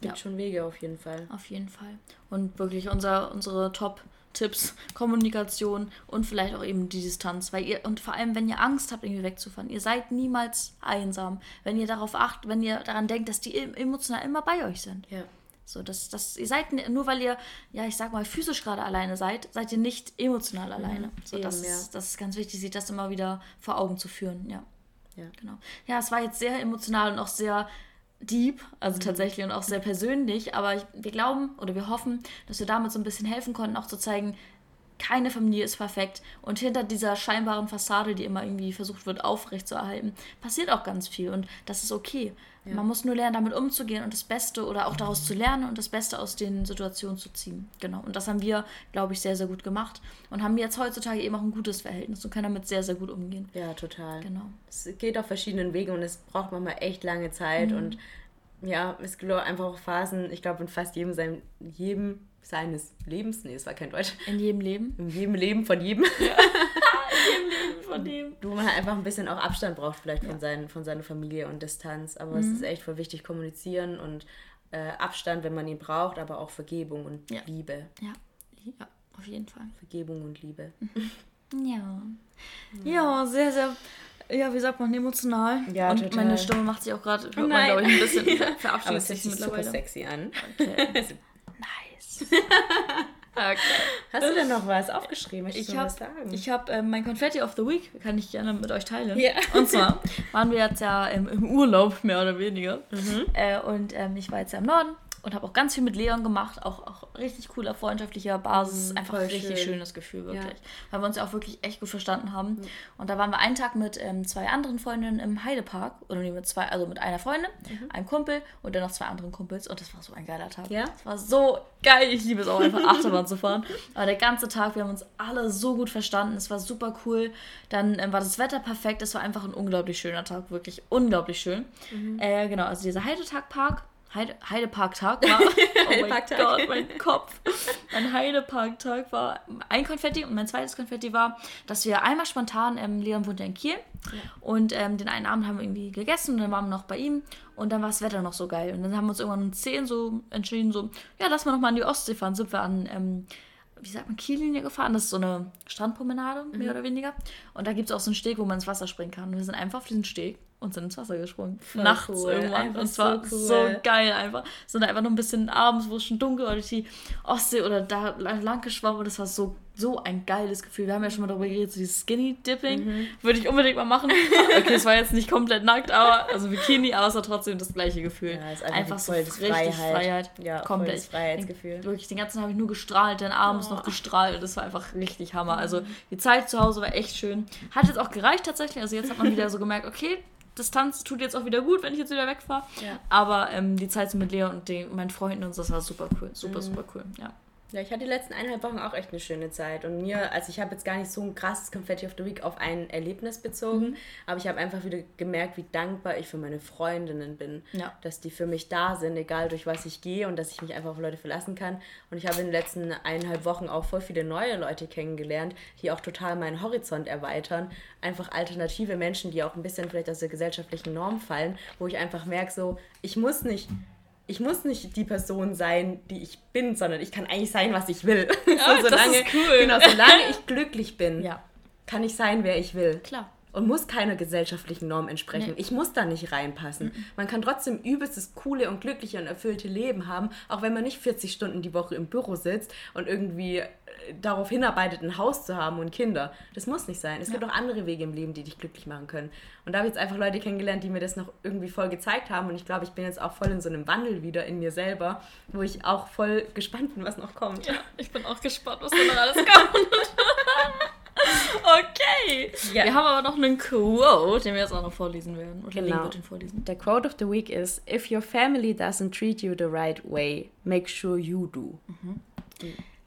Gibt schon Wege auf jeden Fall. Auf jeden Fall. Und wirklich unser, unsere Top- Tipps, Kommunikation und vielleicht auch eben die Distanz, weil ihr und vor allem wenn ihr Angst habt irgendwie wegzufahren, ihr seid niemals einsam, wenn ihr darauf achtet, wenn ihr daran denkt, dass die emotional immer bei euch sind. Ja. So, dass, dass ihr seid nur weil ihr, ja, ich sag mal, physisch gerade alleine seid, seid ihr nicht emotional mhm. alleine. So, das, ist, das ist ganz wichtig, sich das immer wieder vor Augen zu führen, ja. Ja. Genau. Ja, es war jetzt sehr emotional und auch sehr deep, also mhm. tatsächlich und auch sehr persönlich, aber ich, wir glauben oder wir hoffen, dass wir damit so ein bisschen helfen konnten, auch zu zeigen, keine Familie ist perfekt und hinter dieser scheinbaren Fassade, die immer irgendwie versucht wird aufrechtzuerhalten, passiert auch ganz viel und das ist okay. Ja. Man muss nur lernen, damit umzugehen und das Beste oder auch daraus zu lernen und das Beste aus den Situationen zu ziehen. Genau. Und das haben wir, glaube ich, sehr, sehr gut gemacht und haben jetzt heutzutage eben auch ein gutes Verhältnis und können damit sehr, sehr gut umgehen. Ja, total. Genau. Es geht auf verschiedenen Wegen und es braucht manchmal echt lange Zeit mhm. und Ja, es gibt einfach auch Phasen, ich glaube, in fast jedem, sein, jedem seines Lebens, nee, es war kein Deutsch. In jedem Leben? In jedem Leben von jedem. Ja. [LAUGHS] [LAUGHS] jedem Leben von dem. Wo man halt einfach ein bisschen auch Abstand braucht, vielleicht ja. von, seinen, von seiner Familie und Distanz. Aber mhm. es ist echt voll wichtig, kommunizieren und äh, Abstand, wenn man ihn braucht, aber auch Vergebung und ja. Liebe. Ja. ja, auf jeden Fall. Vergebung und Liebe. [LAUGHS] Ja. Ja, sehr, sehr ja, wie sagt man, emotional. Ja, und total. meine Stimme macht sich auch gerade, hört man, glaube ich, ein bisschen [LAUGHS] verabschiedet sich mittlerweile. super sexy an. Okay. nice. Okay. Hast du denn noch was aufgeschrieben? Möchtest ich habe ich hab, äh, mein Confetti of the Week, kann ich gerne mit euch teilen. Ja. Und zwar waren wir jetzt ja im, im Urlaub, mehr oder weniger. Mhm. Äh, und ähm, ich war jetzt ja im Norden und habe auch ganz viel mit Leon gemacht, auch, auch richtig cooler freundschaftlicher Basis, mhm, einfach ein richtig schön. schönes Gefühl, wirklich. Ja. Weil wir uns ja auch wirklich echt gut verstanden haben. Mhm. Und da waren wir einen Tag mit ähm, zwei anderen Freundinnen im Heidepark, oder mit zwei, also mit einer Freundin, mhm. einem Kumpel und dann noch zwei anderen Kumpels und das war so ein geiler Tag. Ja? Das war so geil, ich liebe es auch einfach Achterbahn zu fahren. Aber der ganze Tag, wir haben uns alle so gut verstanden, es war super cool. Dann ähm, war das Wetter perfekt, es war einfach ein unglaublich schöner Tag, wirklich unglaublich schön. Mhm. Äh, genau, also dieser Heidetag-Park Heide, Heideparktag war. [LAUGHS] Oh Heideparktag. mein Gott, mein Kopf. Mein Heideparktag war ein Konfetti und mein zweites Konfetti war, dass wir einmal spontan, ähm, Leon wohnt ja in Kiel ja. und ähm, den einen Abend haben wir irgendwie gegessen und dann waren wir noch bei ihm und dann war das Wetter noch so geil und dann haben wir uns irgendwann um 10 so entschieden, so, ja, lass mal noch mal an die Ostsee fahren, sind wir an, ähm, wie sagt man, Kiellinie gefahren. Das ist so eine Strandpromenade, mehr mhm. oder weniger. Und da gibt es auch so einen Steg, wo man ins Wasser springen kann. Und wir sind einfach auf diesen Steg und sind ins Wasser gesprungen. Voll Nachts cool. irgendwann. Einfach und es war so, cool. so, geil einfach. Sind einfach nur ein bisschen abends, wo es schon dunkel war, durch die Ostsee oder da lang geschwommen und es war so so ein geiles Gefühl. Wir haben ja schon mal darüber geredet, so dieses Skinny Dipping. Mhm. Würde ich unbedingt mal machen. [LAUGHS] Okay, es war jetzt nicht komplett nackt, aber also Bikini, aber es war trotzdem das gleiche Gefühl. Ja, ist einfach, einfach so richtig Freiheit. Freiheit. Ja, komplett. Freiheitsgefühl. Wirklich, den ganzen Tag habe ich nur gestrahlt, dann abends oh. noch gestrahlt. Das war einfach richtig Hammer. Also mhm. die Zeit zu Hause war echt schön. Hat jetzt auch gereicht tatsächlich. Also jetzt hat man wieder so gemerkt, okay, Distanz tut jetzt auch wieder gut, wenn ich jetzt wieder wegfahre. Ja. Aber ähm, die Zeit mit Leo und den, meinen Freunden und so, das war super cool. Super, mhm. super cool. Ja. Ja, ich hatte die letzten eineinhalb Wochen auch echt eine schöne Zeit. Und mir, also ich habe jetzt gar nicht so ein krasses Confetti of the Week auf ein Erlebnis bezogen, mhm. aber ich habe einfach wieder gemerkt, wie dankbar ich für meine Freundinnen bin. Ja. Dass die für mich da sind, egal durch was ich gehe und dass ich mich einfach auf Leute verlassen kann. Und ich habe in den letzten eineinhalb Wochen auch voll viele neue Leute kennengelernt, die auch total meinen Horizont erweitern. Einfach alternative Menschen, die auch ein bisschen vielleicht aus der gesellschaftlichen Norm fallen, wo ich einfach merke, so, ich muss nicht ich muss nicht die Person sein, die ich bin, sondern ich kann eigentlich sein, was ich will. Ja, [LAUGHS] so, solange, das ist cool. Genau, solange ich [LAUGHS] glücklich bin, ja. kann ich sein, wer ich will. Klar und muss keiner gesellschaftlichen Norm entsprechen. Nee. Ich muss da nicht reinpassen. Mhm. Man kann trotzdem übelstes coole und glückliche und erfüllte Leben haben, auch wenn man nicht 40 Stunden die Woche im Büro sitzt und irgendwie darauf hinarbeitet, ein Haus zu haben und Kinder. Das muss nicht sein. Es ja. gibt auch andere Wege im Leben, die dich glücklich machen können. Und da habe ich jetzt einfach Leute kennengelernt, die mir das noch irgendwie voll gezeigt haben. Und ich glaube, ich bin jetzt auch voll in so einem Wandel wieder in mir selber, wo ich auch voll gespannt bin, was noch kommt. Ja, ich bin auch gespannt, was noch alles kommt. [LAUGHS] Okay. Ja. Wir haben aber noch einen Quote, den wir jetzt auch noch vorlesen werden. Oder genau. wird ihn vorlesen. Der Quote of the Week ist: If your family doesn't treat you the right way, make sure you do. Mhm.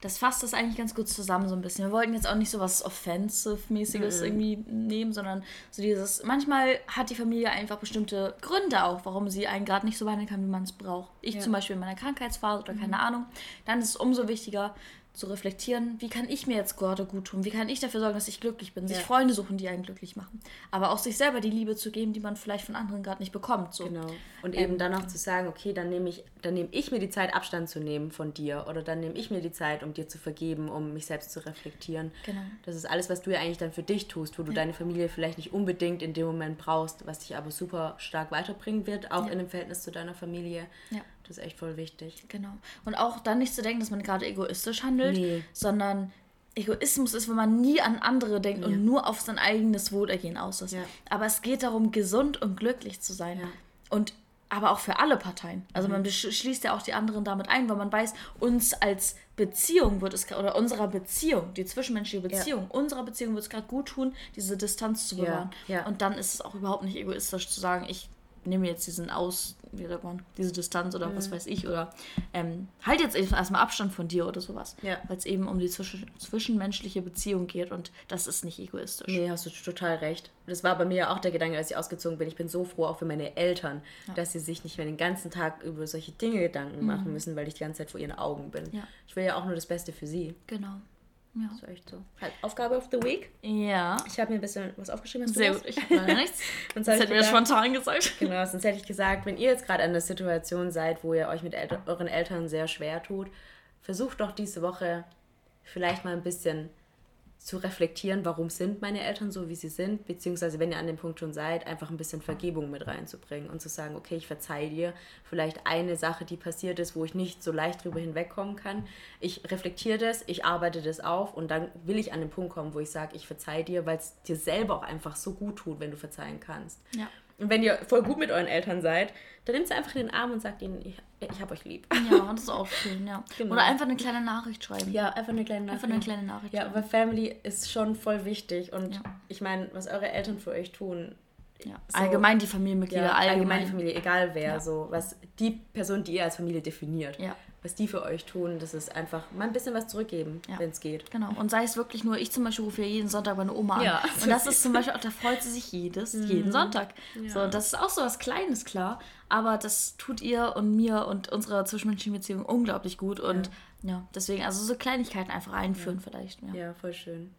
Das fasst das eigentlich ganz gut zusammen so ein bisschen. Wir wollten jetzt auch nicht so was Offensive-mäßiges mhm. irgendwie nehmen, sondern so dieses, manchmal hat die Familie einfach bestimmte Gründe auch, warum sie einen gerade nicht so behandeln kann, wie man es braucht. Ich ja. zum Beispiel in meiner Krankheitsphase oder keine mhm. Ahnung. Dann ist es umso wichtiger, zu reflektieren, wie kann ich mir jetzt gerade gut tun? Wie kann ich dafür sorgen, dass ich glücklich bin? Sich ja. Freunde suchen, die einen glücklich machen. Aber auch sich selber die Liebe zu geben, die man vielleicht von anderen gerade nicht bekommt. So. Genau. Und ähm, eben dann auch zu sagen, okay, dann nehme ich, dann nehme ich mir die Zeit, Abstand zu nehmen von dir. Oder dann nehme ich mir die Zeit, um dir zu vergeben, um mich selbst zu reflektieren. Genau. Das ist alles, was du ja eigentlich dann für dich tust, wo du ja. deine Familie vielleicht nicht unbedingt in dem Moment brauchst, was dich aber super stark weiterbringen wird, auch ja. in dem Verhältnis zu deiner Familie. Ja. Das ist echt voll wichtig. Genau. Und auch dann nicht zu denken, dass man gerade egoistisch handelt, nee. sondern Egoismus ist, wenn man nie an andere denkt ja. und nur auf sein eigenes Wohlergehen aus ist. Ja. Aber es geht darum, gesund und glücklich zu sein. Ja. Und aber auch für alle Parteien. Also mhm. man schließt ja auch die anderen damit ein, weil man weiß, uns als Beziehung wird es oder unserer Beziehung, die zwischenmenschliche Beziehung, ja. unserer Beziehung wird es gerade gut tun, diese Distanz zu bewahren. Ja. Ja. Und dann ist es auch überhaupt nicht egoistisch zu sagen, ich nehme jetzt diesen Aus, wie sagt man, diese Distanz oder mhm. was weiß ich oder ähm, halt jetzt erstmal Abstand von dir oder sowas. Ja. Weil es eben um die zwischen, zwischenmenschliche Beziehung geht und das ist nicht egoistisch. Nee, hast du total recht. Das war bei mir ja auch der Gedanke, als ich ausgezogen bin. Ich bin so froh auch für meine Eltern, ja. dass sie sich nicht mehr den ganzen Tag über solche Dinge Gedanken mhm. machen müssen, weil ich die ganze Zeit vor ihren Augen bin. Ja. Ich will ja auch nur das Beste für sie. Genau. Ja. Das ist echt so. Halt Aufgabe of the Week. Ja. Ich habe mir ein bisschen was aufgeschrieben. Hast Sehr gut. Ich habe nichts. sonst [LAUGHS] das hätten wir spontan gesagt. Genau, sonst hätte ich gesagt, wenn ihr jetzt gerade in der Situation seid, wo ihr euch mit El euren Eltern sehr schwer tut, versucht doch diese Woche vielleicht mal ein bisschen zu reflektieren, warum sind meine Eltern so, wie sie sind, beziehungsweise wenn ihr an dem Punkt schon seid, einfach ein bisschen Vergebung mit reinzubringen und zu sagen, okay, ich verzeihe dir vielleicht eine Sache, die passiert ist, wo ich nicht so leicht drüber hinwegkommen kann. Ich reflektiere das, ich arbeite das auf und dann will ich an den Punkt kommen, wo ich sage, ich verzeihe dir, weil es dir selber auch einfach so gut tut, wenn du verzeihen kannst. Ja. Und wenn ihr voll gut mit euren Eltern seid, dann nehmt sie einfach in den Arm und sagt ihnen, ich, ich habe euch lieb. Ja, das ist auch schön, ja. Genau. Oder einfach eine kleine Nachricht schreiben. Ja, einfach eine kleine Nachricht. Einfach eine kleine Nachricht. Ja, aber Family ist schon voll wichtig. Und ja. ich meine, was eure Eltern für euch tun. Ja. So, allgemein die Familienmitglieder, ja, allgemein. allgemein die Familie, egal wer, ja. so was die Person, die ihr als Familie definiert. Ja was die für euch tun, das ist einfach mal ein bisschen was zurückgeben, ja. wenn es geht. Genau. Und sei es wirklich nur, ich zum Beispiel rufe ja jeden Sonntag meine Oma an. Ja, und das ist zum Beispiel auch, da freut sie sich jedes, mhm. jeden Sonntag. Ja. So, das ist auch so was Kleines, klar. Aber das tut ihr und mir und unserer zwischenmenschlichen Beziehung unglaublich gut. Und ja, deswegen, also so Kleinigkeiten einfach einführen vielleicht. Ja, ja voll schön.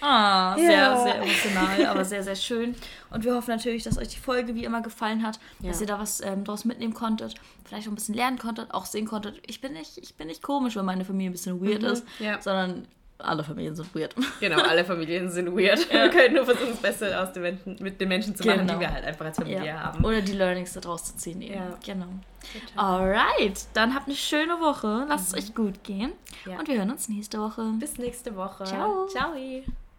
Ah, sehr, ja. sehr emotional, aber sehr, sehr schön. Und wir hoffen natürlich, dass euch die Folge wie immer gefallen hat, ja. dass ihr da was ähm, draus mitnehmen konntet, vielleicht auch ein bisschen lernen konntet, auch sehen konntet, ich bin nicht, ich bin nicht komisch, wenn meine Familie ein bisschen weird mhm. ist, ja. sondern alle Familien sind weird. Genau, alle Familien sind weird. Ja. Wir können nur versuchen, das Beste aus den Menschen, mit den Menschen zu machen, genau. die wir halt einfach als Familie ja. haben. Oder die Learnings daraus zu ziehen. Eben. Ja. Genau. Alright, dann habt eine schöne Woche. Lasst mhm. es euch gut gehen. Und wir hören uns nächste Woche. Bis nächste Woche. Ciao. Ciao.